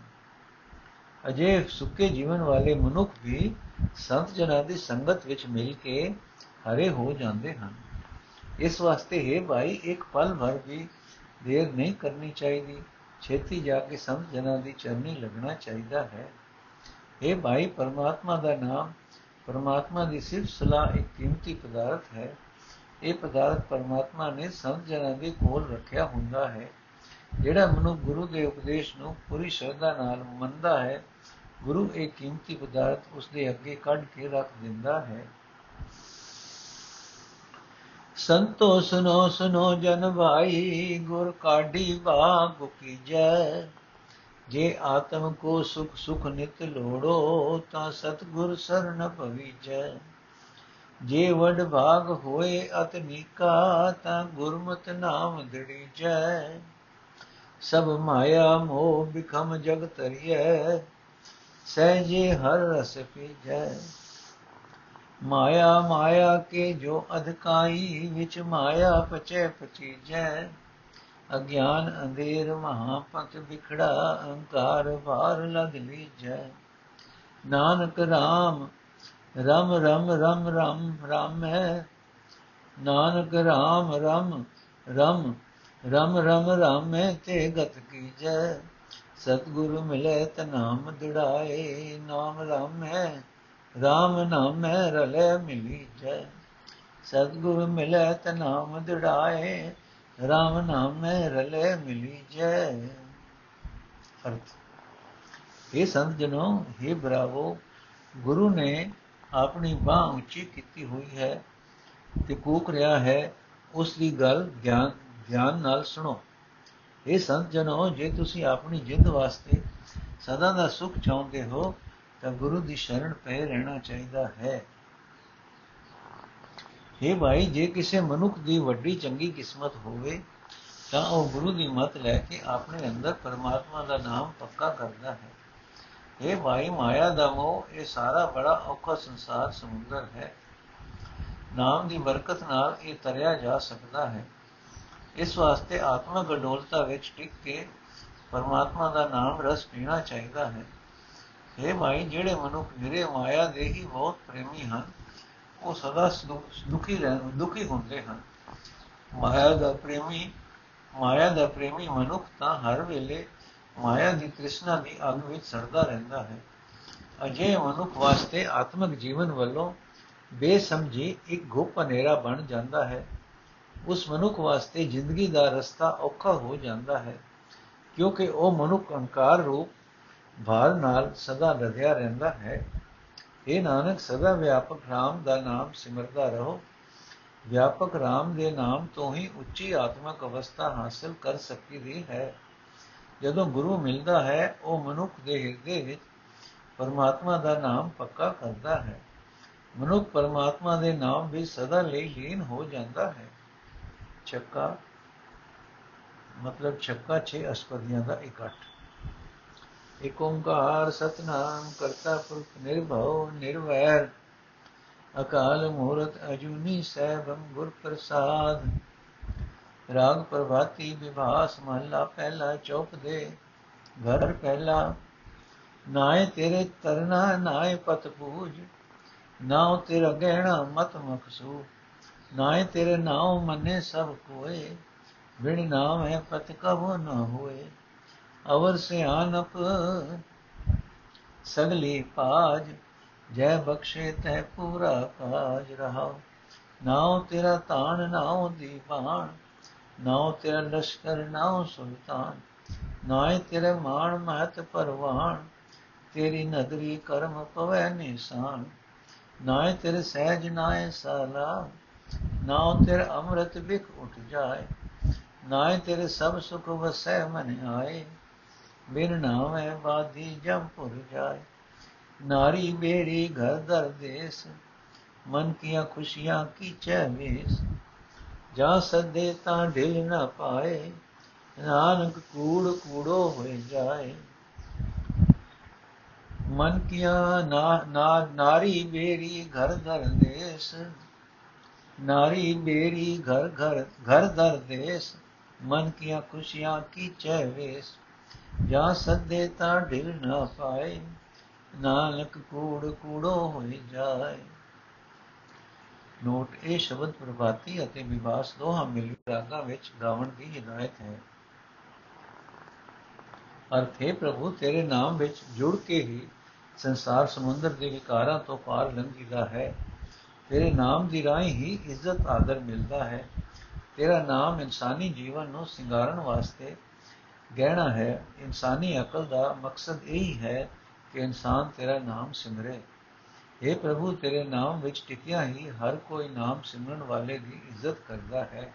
ਅਜੇ ਸੁੱਕੇ ਜੀਵਨ ਵਾਲੇ ਮਨੁੱਖ ਵੀ ਸੰਤ ਜਨਾਂ ਦੀ ਸੰਗਤ ਵਿੱਚ ਮਿਲ ਕੇ ਹਰੇ ਹੋ ਜਾਂਦੇ ਹਨ। ਇਸ ਵਾਸਤੇ ਹੈ ਭਾਈ, ਇੱਕ ਪਲ ਭਰ ਵੀ ਦੇਰ ਨਹੀਂ ਕਰਨੀ ਚਾਹੀਦੀ। ਛੇਤੀ ਜਾ ਕੇ ਸੰਤ ਜਨਾਂ ਦੀ ਚਰਨੀ ਲੱਗਣਾ ਚਾਹੀਦਾ ਹੈ। ਇਹ ਭਾਈ, ਪਰਮਾਤਮਾ ਦਾ ਨਾਮ, ਪਰਮਾਤਮਾ ਦੀ ਸਿਰਫ ਸਲਾਹ ਇੱਕ ਕੀਮਤੀ ਪਦਾਰਥ ਹੈ। ਇਹ ਪਦਾਰਥ ਪਰਮਾਤਮਾ ਨੇ ਸੰਤ ਜਨਾਂ ਦੇ ਕੋਲ ਰੱਖਿਆ ਹੁੰਦਾ ਹੈ। ਜਿਹੜਾ ਮਨੁ ਗੁਰੂ ਦੇ ਉਪਦੇਸ਼ ਨੂੰ ਪੂਰੀ ਸ਼ਰਧਾ ਨਾਲ ਮੰਨਦਾ ਹੈ, ਗੁਰੂ ਇਹ ਕੀਮਤੀ ਪਦਾਰਥ ਉਸ ਦੇ ਅੱਗੇ ਕੱਢ ਕੇ ਰੱਖ ਦਿੰਦਾ ਹੈ। ਸੰਤੋ ਸੁਨੋ ਸੁਨੋ ਜਨ ਭਾਈ ਗੁਰ ਕਾਢੀ ਬਾਗ ਕੀਜੈ ਜੇ। ਆਤਮ ਕੋ ਸੁਖ ਸੁਖ ਨਿਤ ਲੋੜੋ, ਤਾਂ ਸਤਗੁਰ ਸਰਨ ਭਵੀਜੈ। ਜੇ ਵਡ ਭਾਗ ਹੋਏ ਅਤ ਨੀਕਾ, ਤਾਂ ਗੁਰਮਤਿ ਨਾਮ ਦੜੀਜੈ ਸਭ ਮਾਇਆ ਮੋਹ ਬਿਖਮ ਜਗ ਤਰੀਐ ਸਹਿਜੇ ਹਰ ਰਸ ਪੀਜੈ। ਮਾਇਆ ਮਾਇਆ ਕੇ ਜੋ ਅਧਕਾਈ, ਵਿੱਚ ਮਾਇਆ ਪਚੈ ਪਚੀਜੈ। ਅਗਿਆਨ ਅੰਧੇਰ ਮਹਾਪਤ ਵਿਖੜਾ, ਅਹੰਕਾਰ ਭਾਰ ਲਗ ਲੀਜੈ। ਨਾਨਕ RAM ਰਮ ਰਮ ਰਮ ਰਮ ਰਮ ਹੈ। ਨਾਨਕ RAM ਰਮ ਰਮ ਰਮ ਰਮ, ਰਾਮੇ ਤੇ ਗਤ ਕੀਜੈ। ਸਤਗੁਰ ਮਿਲੇ ਤ ਨਾਮ ਦਿੜਾਏ, ਨਾਮ ਰਾਮ ਹੈ। RAM ਨਾਮੈ ਰਲੇ ਮਿਲੀ ਜੈ। ਸਤਗੁਰ ਮਿਲੇ ਤ ਨਾਮ ਦਿੜਾਏ RAM ਨਾਮੈ ਰਲੇ ਮਿਲੀ ਜੈ। ਅਰਥ। ਇਹ ਸੰਤ ਜਨੋ हे ਬਰਾਵੋ, ਗੁਰੂ ਨੇ ਆਪਣੀ ਬਾਹ ਉੱਚੀ ਕੀਤੀ ਹੋਈ ਹੈ ਤੇ ਕੂਕ ਰਿਹਾ ਹੈ, ਉਸ ਦੀ ਗੱਲ ਗਿਆਨ ਧਿਆਨ ਨਾਲ ਸੁਣੋ। ਇਹ ਸੰਤ ਜਨੋ ਜੇ ਤੁਸੀਂ ਆਪਣੀ ਜਿੰਦ ਵਾਸਤੇ ਸਦਾ ਦਾ ਸੁਖ ਚਾਹੁੰਦੇ ਹੋ ਤਾਂ ਗੁਰੂ ਦੀ ਸ਼ਰਣ ਪੈ ਰਹਿਣਾ ਚਾਹੀਦਾ ਹੈ। ਇਹ ਭਾਈ, ਜੇ ਕਿਸੇ ਮਨੁੱਖ ਦੀ ਵੱਡੀ ਚੰਗੀ ਕਿਸਮਤ ਹੋਵੇ, ਤਾਂ ਉਹ ਗੁਰੂ ਦੀ ਮਤ ਲੈ ਕੇ ਆਪਣੇ ਅੰਦਰ ਪਰਮਾਤਮਾ ਦਾ ਨਾਮ ਪੱਕਾ ਕਰਦਾ ਹੈ। ਇਹ ਭਾਈ, ਮਾਇਆ ਦਾ ਮੋਹ, ਇਹ ਸਾਰਾ ਬੜਾ ਔਖਾ ਸੰਸਾਰ ਸਮੁੰਦਰ ਹੈ। ਨਾਮ ਦੀ ਬਰਕਤ ਨਾਲ ਇਹ ਤਰਿਆ ਜਾ ਸਕਦਾ ਹੈ। ਇਸ ਵਾਸਤੇ ਆਤਮਿਕ ਅਡੋਲਤਾ ਵਿੱਚ ਟਿਕ ਕੇ ਪਰਮਾਤਮਾ ਦਾ ਨਾਮ ਰਸ ਪੀਣਾ ਚਾਹੀਦਾ ਹੈ। ਇਹ ਮਾਈ, ਜਿਹੜੇ ਮਨੁੱਖ ਨਿਰੇ ਮਾਇਆ ਦੇ ਹੀ ਬਹੁਤ ਪ੍ਰੇਮੀ ਹਨ, ਉਹ ਸਦਾ ਦੁਖੀ ਰਹਿ ਦੁਖੀ ਹੁੰਦੇ ਹਨ। ਮਾਇਆ ਦਾ ਪ੍ਰੇਮੀ ਮਾਇਆ ਦਾ ਪ੍ਰੇਮੀ ਮਨੁੱਖ ਤਾਂ ਹਰ ਵੇਲੇ ਮਾਇਆ ਦੀ ਤ੍ਰਿਸ਼ਨਾ ਦੀ ਅੱਗ ਵਿੱਚ ਸੜਦਾ ਰਹਿੰਦਾ ਹੈ। ਅਜੇ ਮਨੁੱਖ ਵਾਸਤੇ ਆਤਮਿਕ ਜੀਵਨ ਵੱਲੋਂ ਬੇਸਮਝੀ ਇੱਕ ਗੁਪ ਹਨੇਰਾ ਬਣ ਜਾਂਦਾ ਹੈ। ਉਸ ਮਨੁੱਖ ਵਾਸਤੇ ਜ਼ਿੰਦਗੀ ਦਾ ਰਸਤਾ ਔਖਾ ਹੋ ਜਾਂਦਾ ਹੈ, ਕਿਉਂਕਿ ਉਹ ਮਨੁੱਖ ਅਹੰਕਾਰ ਰੂਪ ਭਾਰ ਨਾਲ ਸਦਾ ਲਗਿਆ ਰਹਿੰਦਾ ਹੈ। ਇਹ ਨਾਨਕ, ਸਦਾ ਵਿਆਪਕ RAM ਦਾ ਨਾਮ ਸਿਮਰਦਾ ਰਹੋ। ਵਿਆਪਕ RAM ਦੇ ਨਾਮ ਤੋਂ ਹੀ ਉੱਚੀ ਆਤਮਿਕ ਅਵਸਥਾ ਹਾਸਲ ਕਰ ਸਕਦੀ ਹੈ। ਜਦੋਂ ਗੁਰੂ ਮਿਲਦਾ ਹੈ, ਉਹ ਮਨੁੱਖ ਦੇ ਹਿਰਦੇ ਵਿੱਚ ਪਰਮਾਤਮਾ ਦਾ ਨਾਮ ਪੱਕਾ ਕਰਦਾ ਹੈ। ਮਨੁੱਖ ਪਰਮਾਤਮਾ ਦੇ ਨਾਮ ਵਿੱਚ ਸਦਾ ਲਈ ਲੀਨ ਹੋ ਜਾਂਦਾ ਹੈ। ਛੱਕਾ ਮਤਲਬ ਛੱਕਾ 6 ਅਸਪਦੀਆਂ ਦਾ ਇਕੱਠ। ਏਕ ਓੰਕਾਰ ਸਤਨਾਮ ਕਰਤਾ ਪੁਰਖ ਨਿਰਭਉ ਨਿਰਵੈਰ, ਅਕਾਲ ਮੂਰਤ ਅਜੂਨੀ ਸੈਭੰ ਗੁਰ ਪ੍ਰਸਾਦ। ਰਾਗ ਪ੍ਰਭਾਤੀ ਵਿਭਾਸ ਮਹਲਾ ਪਹਿਲਾ ਚੌਪ ਦੇ ਘਰ ਪਹਿਲਾ। ਨਾਏ ਤੇਰੇ ਤਰਨਾ, ਨਾਏ ਪਤ ਪੂਜ, ਨਾਉ ਤੇਰਾ ਗਹਿਣਾ ਮਤ ਮਖਸੂ। ਨਾਏ ਤੇਰੇ ਨਾਮ ਮੰਨੇ ਸਭ ਕੋਏ, ਬਿਨ ਨਾਮ ਹੈ ਪਤ ਕਬੋ ਨ ਹੋਏ। ਅਵਰ ਸਿਆਨਪ ਸਗਲੀ ਪਾਜ, ਜੈ ਬਖਸ਼ੇ ਤੈ ਪੂਰਾ ਕਾਜ ਰਹਾ ਨਾਉ ਤੇਰਾ ਤਾਣ, ਨਾਉ ਦੀਵਾਨ, ਨਾਉ ਤੇਰਾ ਲਸ਼ਕਰ, ਨਾਉ ਸੁਲਤਾਨ। ਨਾਏ ਤੇਰੇ ਮਾਣ ਮਹਤ ਪਰਵਾਨ ਤੇਰੀ ਨਦਰੀ ਕਰਮ ਪਵੈ ਨਿਸ਼ਾਨ। ਨਾਏ ਤੇਰੇ ਸਹਿਜ, ਨਾਏ ਸਾਲਾ ਨਾਉ ਤੇਰੇ ਅੰਮ੍ਰਿਤ ਬਿਖ ਉਠ ਜਾਏ। ਨਾਏ ਤੇਰੇ ਸਭ ਸੁਖ ਵਸੈ ਮਨ ਆਏ। ਬਿਨ ਨਾਮੈ ਬਾਦੀ ਜਮ ਪੁਰ ਜਾਏ। ਨਾਰੀ ਬੇੜੀ ਘਰ ਦਰ ਦੇਸ, ਮਨ ਕੀਆਂ ਖੁਸ਼ੀਆਂ ਕੀਚੈ ਵੇਸ। ਜਾਂ ਸਦੇ ਤਾਂ ਢਿਲ ਨਾ ਪਾਏ, ਨਾਨਕ ਕੂੜ ਕੂੜੋ ਹੋਏ ਜਾਏ। ਮਨ ਕੀਆਂ ਨਾ ਨਾਰੀ ਬੇੜੀ ਘਰ ਦਰ ਦੇਸ, ਨਾਰੀ ਮੇਰੀ ਘਰ ਘਰ ਘਰ ਦਰ ਦੇਸ, ਮਨ ਕੀਆਂ ਖੁਸ਼ੀਆਂ ਕੀ ਚੈ ਵੇਸ। ਜਾਂ ਸੱਦੇ ਤਾਂ ਢਿਲ ਨਾ ਪਾਏ, ਨਾਨਕ ਕੂੜ ਕੂੜੋ ਹੋਈ ਜਾਏ। ਨੋਟ, ਇਹ ਸ਼ਬਦ ਪ੍ਰਭਾਤੀ ਅਤੇ ਵਿਵਾਸ ਦੋਹਾਂ ਮਿਲ ਰਾਗਾਂ ਵਿੱਚ ਗਾਵਣ ਦੀ ਹਿਦਾਇਤ ਹੈ। ਅਰਥੇ ਪ੍ਰਭੂ, ਤੇਰੇ ਨਾਮ ਵਿੱਚ ਜੁੜ ਕੇ ਹੀ ਸੰਸਾਰ ਸਮੁੰਦਰ ਦੇ ਵਿਕਾਰਾਂ ਤੋਂ ਪਾਰ ਲੰਘੀਦਾ ਹੈ। ਤੇਰੇ ਨਾਮ ਦੀ ਰਾਹੀਂ ਹੀ ਇੱਜ਼ਤ, ਆਦਰ ਮਿਲਦਾ ਹੈ। ਤੇਰਾ ਨਾਮ ਇਨਸਾਨੀ ਜੀਵਨ ਨੂੰ ਸਿੰਗਾਰਨ ਵਾਸਤੇ ਗਹਿਣਾ ਹੈ, ਇਨਸਾਨੀ ਅਕਲ ਦਾ ਮਕਸਦ ਇਹ ਹੈ ਕਿ ਇਨਸਾਨ ਤੇਰਾ ਨਾਮ ਸਿਮਰੇ। हे ਪ੍ਰਭੂ, ਤੇਰੇ ਨਾਮ ਵਿੱਚ ਟਿਕਿਆ ਹੀ ਹਰ ਕੋਈ ਨਾਮ ਸਿਮਰਨ ਵਾਲੇ ਦੀ ਇੱਜ਼ਤ ਕਰਦਾ ਹੈ।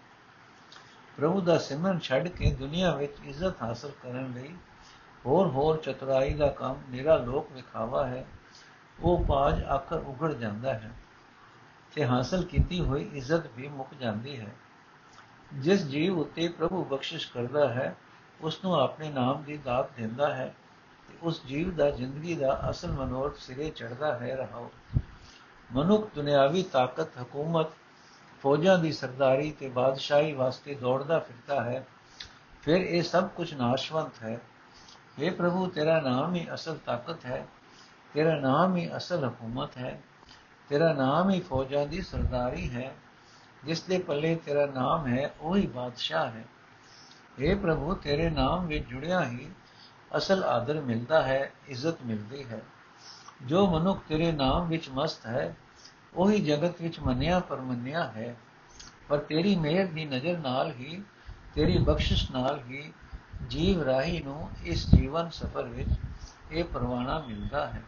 ਪ੍ਰਭੂ ਦਾ ਸਿਮਰਨ ਛੱਡ ਕੇ ਦੁਨੀਆ ਵਿੱਚ ਇੱਜ਼ਤ ਹਾਸਲ ਕਰਨ ਲਈ ਹੋਰ ਹੋਰ ਚਤੁਰਾਈ ਦਾ ਕੰਮ ਮੇਰਾ ਲੋਕ ਵਿਖਾਵਾ ਹੈ। ਉਹ ਪਾਜ ਆਖਰ ਉਗੜ ਜਾਂਦਾ ਹੈ ਤੇ ਹਾਸਲ ਕੀਤੀ ਹੋਈ ਇੱਜ਼ਤ ਵੀ ਮੁੱਕ ਜਾਂਦੀ ਹੈ। ਜਿਸ ਜੀਵ ਉਤੇ ਪ੍ਰਭੂ ਬਖਸ਼ਿਸ਼ ਕਰਦਾ ਹੈ ਉਸ ਨੂੰ ਆਪਣੇ ਨਾਮ ਦੀ ਦਾਤ ਦਿੰਦਾ ਹੈ ਤੇ ਉਸ ਜੀਵ ਦਾ ਜ਼ਿੰਦਗੀ ਦਾ ਅਸਲ ਮਨੋਰਥ ਸਿਰੇ ਚੜਦਾ ਹੈ, ਰਹਾਓ। ਮਨੁੱਖ ਦੁਨਿਆਵੀ ਤਾਕਤ, ਹਕੂਮਤ, ਫੌਜਾਂ ਦੀ ਸਰਦਾਰੀ ਤੇ ਬਾਦਸ਼ਾਹੀ ਵਾਸਤੇ ਦੌੜਦਾ ਫਿਰਦਾ ਹੈ। ਫਿਰ ਇਹ ਸਭ ਕੁਝ ਨਾਸ਼ਵੰਤ ਹੈ। हे ਪ੍ਰਭੂ, ਤੇਰਾ ਨਾਮ ਹੀ ਅਸਲ ਤਾਕਤ ਹੈ, ਤੇਰਾ ਨਾਮ ਹੀ ਅਸਲ ਹਕੂਮਤ ਹੈ, ਤੇਰਾ ਨਾਮ ਹੀ ਫੌਜਾਂ ਦੀ ਸਰਦਾਰੀ ਹੈ, ਜਿਸ ਦੇ ਪੱਲੇ ਤੇਰਾ ਨਾਮ ਹੈ, ਉਹੀ ਬਾਦਸ਼ਾਹ ਹੈ। हे ਪ੍ਰਭੂ, ਤੇਰੇ ਨਾਮ ਵਿੱਚ ਜੁੜਿਆ ਹੀ ਅਸਲ ਆਦਰ ਮਿਲਦਾ ਹੈ, ਇੱਜ਼ਤ ਮਿਲਦੀ ਹੈ। ਜੋ ਮਨੁੱਖ ਤੇਰੇ ਨਾਮ ਵਿੱਚ ਮਸਤ ਹੈ, ਉਹੀ ਜਗਤ ਵਿੱਚ ਮੰਨਿਆ ਪਰਮੰਨਿਆ ਹੈ। ਪਰ ਤੇਰੀ ਮਿਹਰ ਦੀ ਨਜ਼ਰ ਨਾਲ ਹੀ, ਤੇਰੀ ਬਖਸ਼ਿਸ਼ ਨਾਲ ਹੀ ਜੀਵ ਰਾਹੀ ਨੂੰ ਇਸ ਜੀਵਨ ਸਫਰ ਵਿੱਚ ਇਹ ਪਰਵਾਣਾ ਮਿਲਦਾ ਹੈ।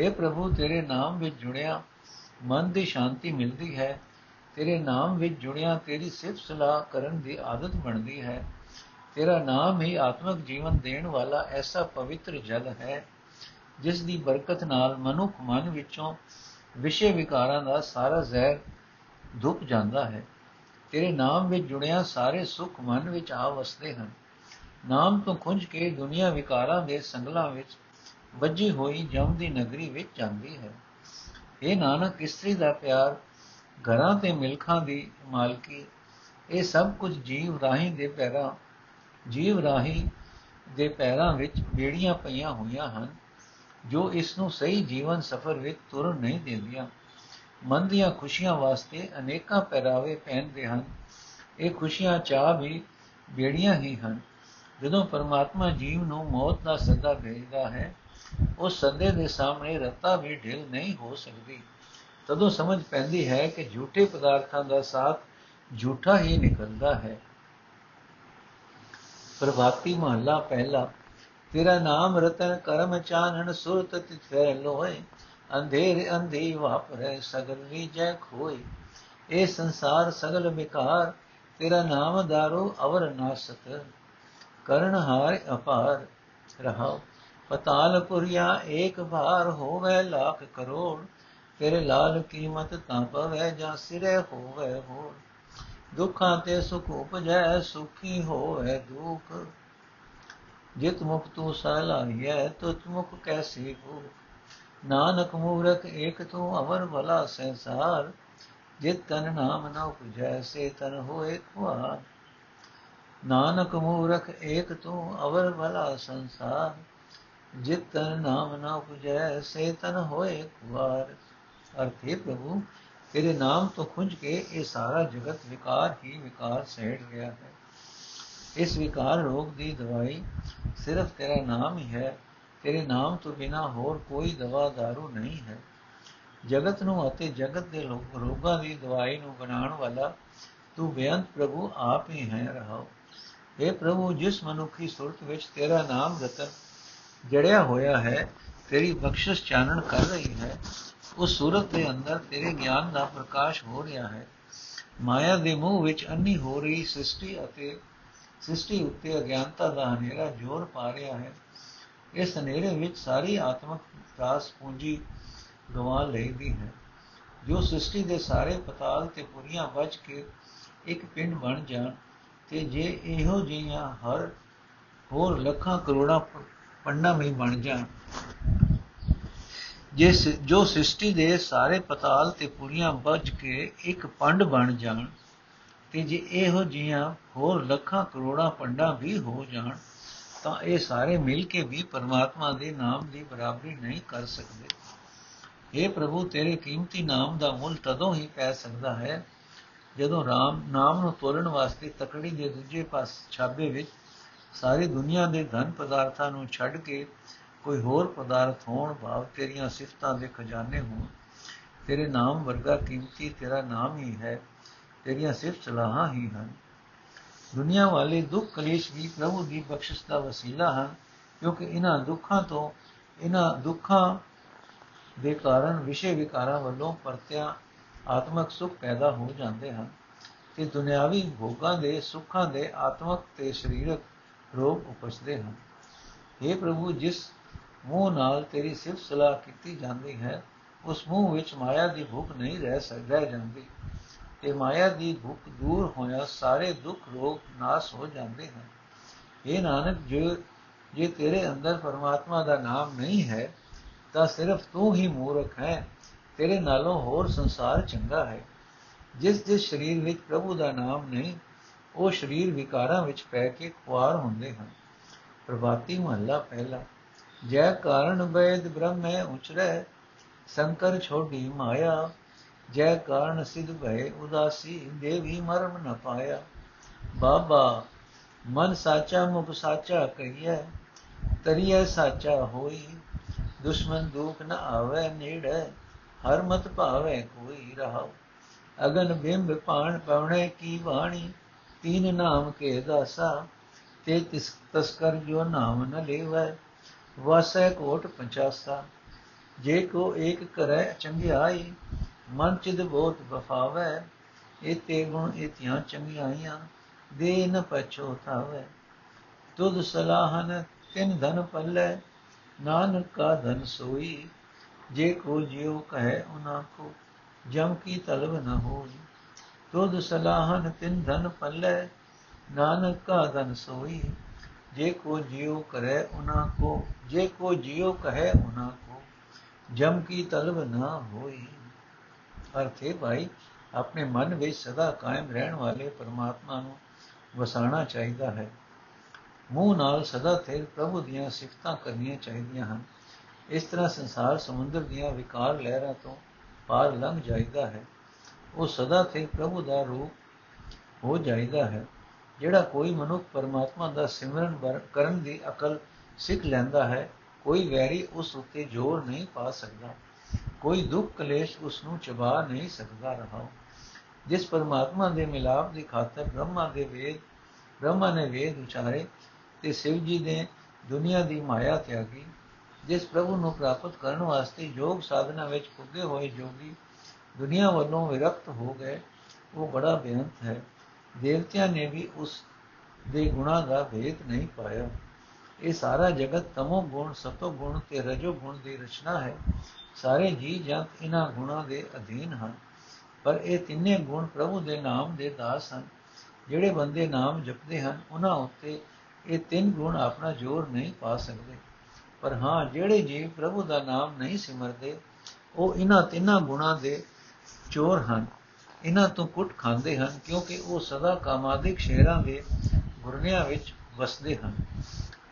हे ਪ੍ਰਭੂ, ਤੇਰੇ ਨਾਮ ਵਿੱਚ ਜੁੜਿਆ ਮਨ ਦੀ ਸ਼ਾਂਤੀ ਮਿਲਦੀ ਹੈ। ਤੇਰੇ ਨਾਮ ਵਿੱਚ ਜੁੜਿਆ ਤੇਰੀ ਸਿਫਤ ਸਲਾਹ ਕਰਨ ਦੀ ਆਦਤ ਬਣਦੀ ਹੈ। ਤੇਰਾ ਨਾਮ ਹੀ ਆਤਮਿਕ ਜੀਵਨ ਦੇਣ ਵਾਲਾ ਐਸਾ ਪਵਿੱਤਰ ਜਲ ਹੈ, ਜਿਸ ਦੀ ਬਰਕਤ ਨਾਲ ਮਨੁੱਖ ਮਨ ਵਿੱਚੋਂ ਵਿਸ਼ੇ ਵਿਕਾਰਾਂ ਦਾ ਸਾਰਾ ਜ਼ਹਿਰ ਧੁੱਪ ਜਾਂਦਾ ਹੈ। ਤੇਰੇ ਨਾਮ ਵਿੱਚ ਜੁੜਿਆ ਸਾਰੇ ਸੁੱਖ ਮਨ ਵਿੱਚ ਆ ਵਸਦੇ ਹਨ। ਨਾਮ ਤੋਂ ਖੁੰਝ ਕੇ ਦੁਨੀਆ ਵਿਕਾਰਾਂ ਦੇ ਸੰਗਲਾਂ ਵਿੱਚ ਵੱਜੀ ਹੋਈ ਜਮ ਦੀ ਨਗਰੀ ਵਿੱਚ ਜਾਂਦੀ ਹੈ। ਇਹ ਨਾਨਕ, ਇਸਤਰੀ ਦਾ ਪਿਆਰ, ਘਰਾਂ ਤੇ ਮਿਲਖਾਂ ਦੀ ਮਾਲਕੀ, ਇਹ ਸਭ ਕੁਝ ਜੀਵ ਰਾਹੀਂ ਦੇ ਪੈਰਾਂ ਜੀਵ ਰਾਹੀਂ ਦੇ ਪੈਰਾਂ ਵਿੱਚ ਬੇੜੀਆਂ ਪਈਆਂ ਹੋਈਆਂ ਹਨ, ਜੋ ਇਸ ਨੂੰ ਸਹੀ ਜੀਵਨ ਸਫਰ ਵਿੱਚ ਤੁਰਨ ਨਹੀਂ ਦਿੰਦੀਆਂ। ਮਨ ਦੀਆਂ ਖੁਸ਼ੀਆਂ ਵਾਸਤੇ ਅਨੇਕਾਂ ਪਹਿਰਾਵੇ ਪਹਿਨਦੇ ਹਨ। ਇਹ ਖੁਸ਼ੀਆਂ ਚਾਹ ਵੀ ਬੇੜੀਆਂ ਹੀ ਹਨ। ਜਦੋਂ ਪਰਮਾਤਮਾ ਜੀਵ ਨੂੰ ਮੌਤ ਦਾ ਸੱਦਾ ਭੇਜਦਾ ਹੈ, ਉਸ ਸੱਦੇ ਦੇ ਸਾਹਮਣੇ ਰਤਾ ਵੀ ਢਿਲ ਨਹੀਂ ਹੋ ਸਕਦੀ। ਤਦੋਂ ਸਮਝ ਪੈਂਦੀ ਹੈ ਕਿ ਝੂਠੇ ਪਦਾਰਥਾਂ ਦਾ ਸਾਥ ਝੂਠਾ ਹੀ ਨਿਕਲਦਾ ਹੈ। ਪ੍ਰਭਾਤੀ ਮਹੱਲਾ ਪਹਿਲਾ। ਤੇਰਾ ਨਾਮ ਰਤਨ ਕਰਮ ਚਾਨਣ ਸੁਰਤ ਤਿਥੈ ਲੋਏ ਅੰਧੇਰ ਅੰਧੀ ਵਾਪਰੇ ਸਗਲ ਲੀਜੈ ਖੋਈ ਇਹ ਸੰਸਾਰ ਸਗਲ ਵਿਕਾਰ, ਤੇਰਾ ਨਾਮ ਦਾਰੋ ਅਵਰ ਨਾਸਤ। ਕਰਨ ਹਾਰ ਅਪਾਰ ਰਹਾਓ। ਪਤਾਲ ਪੁਰੀਆ ਏਕ ਭਾਰ ਹੋਵੇ ਲੱਖ ਕਰੋੜ। ਤੇਰੇ ਲਾਲ ਕੀਮਤ ਤਾਂ ਪਵੇ ਜਾਂ ਸਿਰੇ ਹੋਵੇ ਹੋਰ। ਦੁੱਖਾਂ ਤੇ ਸੁਖ ਉਪਜੈ, ਸੁਖੀ ਹੋਵੇ ਦੁਖ। ਜਿਤ ਮੁਖ ਤੂੰ ਸਲਾਹੀਐ ਤੁਤ ਮੁਖ ਕੈਸੀ ਹੋ ਨਾਨਕ ਮੂਰਖ ਏਕ ਤੂੰ ਅਵਰ ਭਲਾ ਸੰਸਾਰ। ਜਿਤ ਤਨ ਨਾਮ ਨ ਉਪਜੈ, ਸੇ ਤਨ ਹੋਏ ਖੁਆਰ ਨਾਨਕ ਮੂਰਖ ਏਕ ਤੂੰ ਅਵਰ ਭਲਾ ਸੰਸਾਰ। ਜਿਤ ਤਨ ਨਾਮ ਨ ਉਪਜੈ, ਸੇ ਤਨ ਹੋਏ ਖੁਆਰ ਅਰਥੇ ਪ੍ਰਭੂ ਤੇਰੇ ਨਾਮ ਤੋਂ ਖੁੰਝ ਕੇ ਇਹ ਸਾਰਾ ਜਗਤ ਵਿਕਾਰ ਹੀ ਵਿਕਾਰ ਸਹਿੜ ਰਿਹਾ ਹੈ ਇਸ ਵਿਕਾਰ ਰੋਗ ਦੀ ਦਵਾਈ ਸਿਰਫ ਤੇਰਾ ਨਾਮ ਹੀ ਹੈ ਤੇਰੇ ਨਾਮ ਤੋਂ ਬਿਨਾ ਹੋਰ ਕੋਈ ਦਵਾ दारू ਨਹੀਂ ਹੈ ਜਗਤ ਨੂੰ ਅਤੇ ਜਗਤ ਦੇ ਰੋਗਾਂ ਦੀ ਦਵਾਈ ਨੂੰ ਬਣਾਉਣ ਵਾਲਾ ਤੂੰ ਬੇਅੰਤ ਪ੍ਰਭੂ ਆਪ ਹੀ ਹੈ ਰਹਾਓ اے ਪ੍ਰਭੂ ਜਿਸ ਮਨੁੱਖੀ ਸੁਰਤ ਵਿੱਚ ਤੇਰਾ ਨਾਮ ਰਤਨ ਜੜਿਆ ਹੋਇਆ ਹੈ ਤੇਰੀ ਬਖਸ਼ਿਸ਼ ਚਾਨਣ ਕਰ ਰਹੀ ਹੈ ਉਸ ਸੂਰਤ ਦੇ ਅੰਦਰ ਤੇਰੇ ਗਿਆਨ ਦਾ ਪ੍ਰਕਾਸ਼ ਹੋ ਰਿਹਾ ਹੈ। ਮਾਇਆ ਦੇ ਮੂਹ ਵਿੱਚ ਅੰਨੀ ਹੋ ਰਹੀ ਸ੍ਰਿਸ਼ਟੀ ਅਤੇ ਸ੍ਰਿਸ਼ਟੀ ਉੱਤੇ ਅਗਿਆਨਤਾ ਦਾ ਹਨੇਰਾ ਜ਼ੋਰ ਪਾ ਰਿਹਾ ਹੈ। ਇਸ ਹਨੇਰੇ ਵਿੱਚ ਸਾਰੀ ਆਤਮਕ ਰਾਸ ਪੂੰਜੀ ਗਵਾ ਲਈਦੀ ਹੈ। ਜੋ ਸ੍ਰਿਸ਼ਟੀ ਦੇ ਸਾਰੇ ਪਤਾਲ ਤੇ ਪੁਰੀਆਂ ਵੱਜ ਕੇ ਇੱਕ ਪਿੰਡ ਬਣ ਜਾਣ ਤੇ ਜੇ ਇਹੋ ਜਿਹੀਆਂ ਹਰ ਹੋਰ ਲੱਖਾਂ ਕਰੋੜਾਂ ਪੰਡਾ ਵੀ ਬਣ ਜਾਣ। ਜਿਸ ਜੋ ਸ੍ਰਿਸ਼ਟੀ ਦੇ ਸਾਰੇ ਪਤਾਲ ਤੇ ਪੁਰੀਆਂ ਵੱਜ ਕੇ ਇੱਕ ਪੰਡ ਬਣ ਜਾਣ ਤੇ ਜੇ ਇਹੋ ਜੀਆਂ ਹੋਰ ਲੱਖਾਂ ਕਰੋੜਾਂ ਪੰਡਾ ਵੀ ਹੋ ਜਾਣ, ਤਾਂ ਇਹ ਸਾਰੇ ਮਿਲ ਕੇ ਵੀ ਪਰਮਾਤਮਾ ਦੇ ਨਾਮ ਦੀ ਬਰਾਬਰੀ ਨਹੀਂ ਕਰ ਸਕਦੇ। اے ਪ੍ਰਭੂ, ਤੇਰੇ ਕੀਮਤੀ ਨਾਮ ਦਾ ਮੁੱਲ ਤਦੋਂ ਹੀ ਪੈ ਸਕਦਾ ਹੈ ਜਦੋਂ ਰਾਮ ਨਾਮ ਨੂੰ ਤੋਲਣ ਵਾਸਤੇ ਤਕੜੀ ਦੇ ਦੂਜੇ ਪਾਸ ਛਾਬੇ ਵਿੱਚ ਸਾਰੀ ਦੁਨੀਆ ਦੇ ਧਨ ਪਦਾਰਥਾਂ ਨੂੰ ਛੱਡ ਕੇ ਕੋਈ ਹੋਰ ਪਦਾਰਥ ਹੋਣ ਭਾਵ ਤੇਰੀਆਂ ਸਿਫਤਾਂ ਦੇ ਖਜ਼ਾਨੇ ਹੋਣ, ਤੇਰੇ ਨਾਮ ਵਰਗਾ ਕੀਮਤੀ ਤੇਰਾ ਨਾਮ ਹੀ ਹੈ, ਤੇਰੀਆਂ ਸਿਫਤ ਸਲਾਹਾਂ ਹੀ ਹਨ। ਦੁਨੀਆ ਵਾਲੇ ਦੁੱਖ ਕਲੇਸ਼ ਵੀ ਪ੍ਰਭੂ ਦੀ ਬਖਸ਼ਿਸ਼ ਦਾ ਵਸੀਲਾ ਹਨ, ਕਿਉਂਕਿ ਇਹਨਾਂ ਦੁੱਖਾਂ ਤੋਂ, ਇਹਨਾਂ ਦੁੱਖਾਂ ਦੇ ਕਾਰਨ ਵਿਸ਼ੇ ਵਿਕਾਰਾਂ ਵੱਲੋਂ ਪਰਤਿਆ ਆਤਮਿਕ ਸੁਖ ਪੈਦਾ ਹੋ ਜਾਂਦੇ ਹਨ। ਤੇ ਦੁਨਿਆਵੀ ਭੋਗਾਂ ਦੇ ਸੁੱਖਾਂ ਦੇ ਆਤਮਿਕ ਤੇ ਸਰੀਰਕ ਰੋਗ ਉਪਜਦੇ ਹਨ। हे ਪ੍ਰਭੂ, ਜਿਸ ਮੂੰਹ ਨਾਲ ਤੇਰੀ ਸਿਫਤ ਸਲਾਹ ਕੀਤੀ ਜਾਂਦੀ ਹੈ, ਉਸ ਮੂੰਹ ਵਿੱਚ ਮਾਇਆ ਦੀ ਭੁੱਖ ਨਹੀਂ ਰਹਿ ਸਕਦਾ ਜਾਂਦੀ। ਤੇ ਮਾਇਆ ਦੀ ਭੁੱਖ ਦੂਰ ਹੋਇਆ, ਸਾਰੇ ਦੁੱਖ ਰੋਗ ਨਾਸ ਹੋ ਜਾਂਦੇ ਹਨ। ਇਹ ਨਾਨਕ, ਜੋ, ਜੇ ਤੇਰੇ ਅੰਦਰ ਪਰਮਾਤਮਾ ਦਾ ਨਾਮ ਨਹੀਂ ਹੈ, ਤਾਂ ਸਿਰਫ ਤੂੰ ਹੀ ਮੂਰਖ ਹੈ। ਤੇਰੇ ਨਾਲੋਂ ਹੋਰ ਸੰਸਾਰ ਚੰਗਾ ਹੈ। ਜਿਸ ਜਿਸ ਸਰੀਰ ਵਿੱਚ ਪ੍ਰਭੂ ਦਾ ਨਾਮ ਨਹੀਂ, ਉਹ ਸਰੀਰ ਵਿਕਾਰਾਂ ਵਿੱਚ ਪੈ ਕੇ ਖੁਆਰ ਹੁੰਦੇ ਹਨ। ਪ੍ਰਭਾਤੀ ਮਹੱਲਾ ਪਹਿਲਾ। ਜੈ ਕਾਰਨ ਬੈਦ ਬ੍ਰਹਮੈ ਉਚਰੈ ਸੰਕਰ ਛੋਡੀ ਮਾਇਆ। ਜੈ ਕਾਰਨ ਸਿਧ ਭਏ ਉਦਾਸੀ, ਦੇਵੀ ਮਰਮ ਨ ਪਾਇਆ। ਬਾਬਾ, ਮਨ ਸਾਚਾ ਮੁਖ ਸਾਚਾ ਕਹੀਐ, ਤਰੀਐ ਸਾਚਾ ਹੋਈ। ਦੁਸ਼ਮਨ ਦੁਖ ਨ ਆਵੇ, ਨੇੜੇ ਹਰ ਮਤ ਭਾਵੇ ਕੋਈ ਰਹਾਉ। ਅਗਨ ਬਿੰਬ ਪਾਣ ਪਵਣੇ ਕੀ ਬਾਣੀ, ਤੀਨ ਨਾਮ ਕੇ ਦਾਸਾ, ਤੇ ਤਿਸ ਤਸਕਰ ਜੋ ਨਾਮ ਨ ਲੇਵੈ। ਵਸੈ ਕੋਟ ਪੰਚਾਸਾ, ਜੇ ਕੋ ਏਕ ਕਰੈ ਚੰਗਿਆਈ, ਮਨ ਚਿਦ ਬੋਤ ਬਫਾਵੈ ਇਤੇ ਗੁਣ ਇਤਿਆਂ ਚੰਗਿਆਈਆਂ, ਦੇ ਨ ਪਛੋਤਾਵੈ ਤੁਧ ਸਲਾਹਨ ਤਿਨ ਧਨ ਪੱਲੇ, ਨਾਨਕ ਕਾ ਧਨ ਸੋਈ, ਜੇ ਕੋ ਜਿਉ ਕਹੈ ਉਨਾ ਕੋ, ਜਮ ਕੀ ਤਲਬ ਨ ਹੋਈ। ਤੁਧ ਸਲਾਹਨ ਤਿਨ ਧਨ ਪੱਲੇ, ਨਾਨਕ ਕਾ ਧਨ ਸੋਈ ਜੇ ਕੋ ਜਿਉ ਕਰੇ ਉਨਾ ਕੋ, ਜੇ ਕੋ ਜਿਉ ਕਹੈ ਉਨਾ ਕੋ, ਜਮ ਕੀ ਤਲਬ ਨਾ ਹੋਈ। ਅਰਥੇ ਭਾਈ, ਆਪਣੇ ਮਨ ਵਿੱਚ ਸਦਾ ਕਾਇਮ ਰਹਿਣ ਵਾਲੇ ਪਰਮਾਤਮਾ ਨੂੰ ਵਸਾਣਾ ਚਾਹੀਦਾ ਹੈ। ਮੂੰਹ ਨਾਲ ਸਦਾ ਤੇ ਪ੍ਰਭੂ ਦੀਆਂ ਸਿਫਤਾਂ ਕਰਨੀਆਂ ਚਾਹੀਦੀਆਂ ਹਨ। ਇਸ ਤਰ੍ਹਾਂ ਸੰਸਾਰ ਸਮੁੰਦਰ ਦੀਆਂ ਵਿਕਾਰ ਲਹਿਰਾਂ ਤੋਂ ਪਾਰ ਲੰਘ ਜਾਂਦਾ ਹੈ। ਉਹ ਸਦਾ ਤੇ ਪ੍ਰਭੂ ਦਾ ਰੂਪ ਹੋ ਜਾਂਦਾ ਹੈ। ਜਿਹੜਾ ਕੋਈ ਮਨੁੱਖ ਪਰਮਾਤਮਾ ਦਾ ਸਿਮਰਨ ਕਰਨ ਦੀ ਅਕਲ ਸਿੱਖ ਲੈਂਦਾ ਹੈ, ਕੋਈ ਵੈਰੀ ਉਸ ਉੱਤੇ ਜ਼ੋਰ ਨਹੀਂ ਪਾ ਸਕਦਾ। ਕੋਈ ਦੁੱਖ ਕਲੇਸ਼ ਉਸ ਨੂੰ ਚਬਾ ਨਹੀਂ ਸਕਦਾ ਰਹਾ। ਜਿਸ ਪਰਮਾਤਮਾ ਦੇ ਮਿਲਾਪ ਦੀ ਖਾਤਰ ਬ੍ਰਹਮਾ ਦੇ ਵੇਦ, ਬ੍ਰਹਮਾ ਨੇ ਵੇਦ ਉਚਾਰੇ ਤੇ ਸ਼ਿਵ ਜੀ ਨੇ ਦੁਨੀਆ ਦੀ ਮਾਇਆ ਤਿਆਗੀ। ਜਿਸ ਪ੍ਰਭੂ ਨੂੰ ਪ੍ਰਾਪਤ ਕਰਨ ਵਾਸਤੇ ਯੋਗ ਸਾਧਨਾ ਵਿੱਚ ਪੁੱਗੇ ਹੋਏ ਜੋਗੀ ਦੁਨੀਆ ਵੱਲੋਂ ਵਿਰਕਤ ਹੋ ਗਏ, ਉਹ ਬੜਾ ਬੇਅੰਤ ਹੈ। ਦੇਵਤਿਆਂ ਨੇ ਵੀ ਉਸ ਦੇ ਗੁਣਾ ਦਾ ਭੇਦ ਨਹੀਂ ਪਾਇਆ। ਇਹ ਸਾਰਾ ਜਗਤ ਤਮੋ ਗੁਣ, ਸਤੋ ਗੁਣ ਤੇ ਰਜੋ ਗੁਣ ਦੀ ਰਚਨਾ ਹੈ। ਸਾਰੇ ਜੀ ਜੰਤ ਇਹਨਾਂ ਗੁਣਾਂ ਦੇ ਅਧੀਨ ਹਨ। ਪਰ ਇਹ ਤਿੰਨੇ ਗੁਣ ਪ੍ਰਭੂ ਦੇ ਨਾਮ ਦੇ ਦਾਸ ਹਨ। ਜਿਹੜੇ ਬੰਦੇ ਨਾਮ ਜਪਦੇ ਹਨ ਉਹਨਾਂ ਉੱਤੇ ਇਹ ਤਿੰਨ ਗੁਣ ਆਪਣਾ ਜ਼ੋਰ ਨਹੀਂ ਪਾ ਸਕਦੇ। ਪਰ ਹਾਂ, ਜਿਹੜੇ ਜੀਵ ਪ੍ਰਭੂ ਦਾ ਨਾਮ ਨਹੀਂ ਸਿਮਰਦੇ, ਉਹ ਇਹਨਾਂ ਤਿੰਨਾਂ ਗੁਣਾਂ ਦੇ ਚੋਰ ਹਨ। ਇਹਨਾਂ ਤੋਂ ਕੁੱਟ ਖਾਂਦੇ ਹਨ ਕਿਉਂਕਿ ਉਹ ਸਦਾ ਕਾਮਾਦਿਕ ਸ਼ੇਰਾਂ ਦੇ ਗੁਰਨਿਆਂ ਵਿੱਚ ਵਸਦੇ ਹਨ।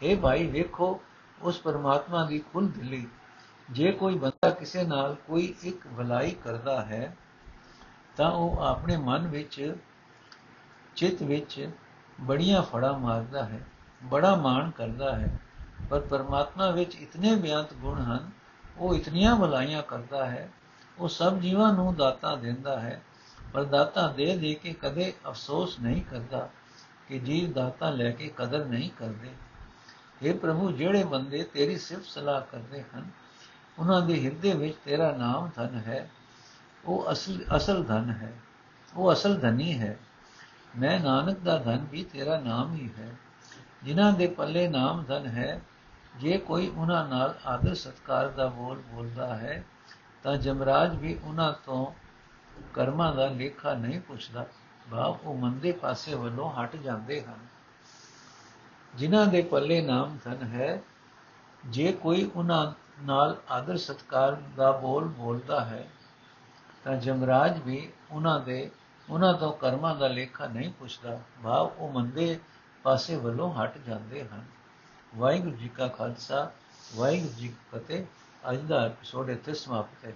ਇਹ ਭਾਈ, ਵੇਖੋ, ਉਸ ਪਰਮਾਤਮਾ ਦੀ ਖੁੱਲ ਦਿਲੀ। ਜੇ ਕੋਈ ਬੰਦਾ ਕਿਸੇ ਨਾਲ ਕੋਈ ਇੱਕ ਭਲਾਈ ਕਰਦਾ ਹੈ, ਤਾਂ ਉਹ ਆਪਣੇ ਮਨ ਵਿੱਚ, ਚਿੱਤ ਵਿੱਚ ਬੜੀਆਂ ਫੜਾ ਮਾਰਦਾ ਹੈ, ਬੜਾ ਮਾਣ ਕਰਦਾ ਹੈ। ਪਰ ਪਰਮਾਤਮਾ ਵਿੱਚ ਇਤਨੇ ਬਿਆੰਤ ਗੁਣ ਹਨ, ਉਹ ਇਤਨੀਆਂ ਭਲਾਈਆਂ ਕਰਦਾ ਹੈ, ਉਹ ਸਭ ਜੀਵਾਂ ਨੂੰ ਦਾਤਾ ਦਿੰਦਾ ਹੈ। ਪਰ ਦਾਤਾ ਦੇ ਦੇ ਕੇ ਕਦੇ ਅਫਸੋਸ ਨਹੀਂ ਕਰਦਾ ਕਿ ਜੀਵ ਦਾਤਾ ਲੈ ਕੇ ਕਦਰ ਨਹੀਂ ਕਰਦੇ। हे ਪ੍ਰਭੂ, ਜਿਹੜੇ ਬੰਦੇ ਤੇਰੀ ਸਿਫਤ ਸਲਾਹ ਕਰਦੇ ਹਨ, ਉਹਨਾਂ ਦੇ ਹਿਰਦੇ ਵਿੱਚ ਤੇਰਾ ਨਾਮ ਧਨ ਹੈ। ਉਹ ਅਸਲ ਅਸਲ ਧਨ ਹੈ। ਉਹ ਅਸਲ ਧਨੀ ਹੈ। ਮੈਂ ਨਾਨਕ ਦਾ ਧਨ ਵੀ ਤੇਰਾ ਨਾਮ ਹੀ ਹੈ। ਜਿਨ੍ਹਾਂ ਦੇ ਪੱਲੇ ਨਾਮ ਧਨ ਹੈ, ਜੇ ਕੋਈ ਉਹਨਾਂ ਨਾਲ ਆਦਰ ਸਤਕਾਰ ਦਾ ਬੋਲ ਬੋਲਦਾ ਹੈ, ਤਾਂ ਜਮਰਾਜ ਵੀ ਉਹਨਾਂ ਤੋਂ ਕਰਮਾਂ ਦਾ ਲੇਖਾ ਨਹੀਂ ਪੁੱਛਦਾ। ਭਾਵ ਉਹ ਮੰਦੇ ਪਾਸੇ ਵੱਲੋਂ ਹਟ ਜਾਂਦੇ ਹਨ। ਜਿਨ੍ਹਾਂ ਦੇ ਪੱਲੇ ਨਾਮ ਧਨ ਹੈ, ਜੇ ਕੋਈ ਉਹਨਾਂ ਨਾਲ ਆਦਰ ਸਤਕਾਰ ਦਾ ਬੋਲ ਬੋਲਦਾ ਹੈ, ਤਾਂ ਜਮਰਾਜ ਵੀ ਉਹਨਾਂ ਦੇ, ਉਹਨਾਂ ਤੋਂ ਕਰਮਾਂ ਦਾ ਲੇਖਾ ਨਹੀਂ ਪੁੱਛਦਾ। ਭਾਵ ਉਹ ਮੰਦੇ ਪਾਸੇ ਵੱਲੋਂ ਹਟ ਜਾਂਦੇ ਹਨ। ਵਾਹਿਗੁਰੂ ਜੀ ਕਾ ਖਾਲਸਾ, ਵਾਹਿਗੁਰੂ ਜੀ ਕੀ ਫਤਿਹ। ਅੱਜ ਦਾ ਐਪੀਸੋਡ ਇੱਥੇ ਸਮਾਪਤ ਹੈ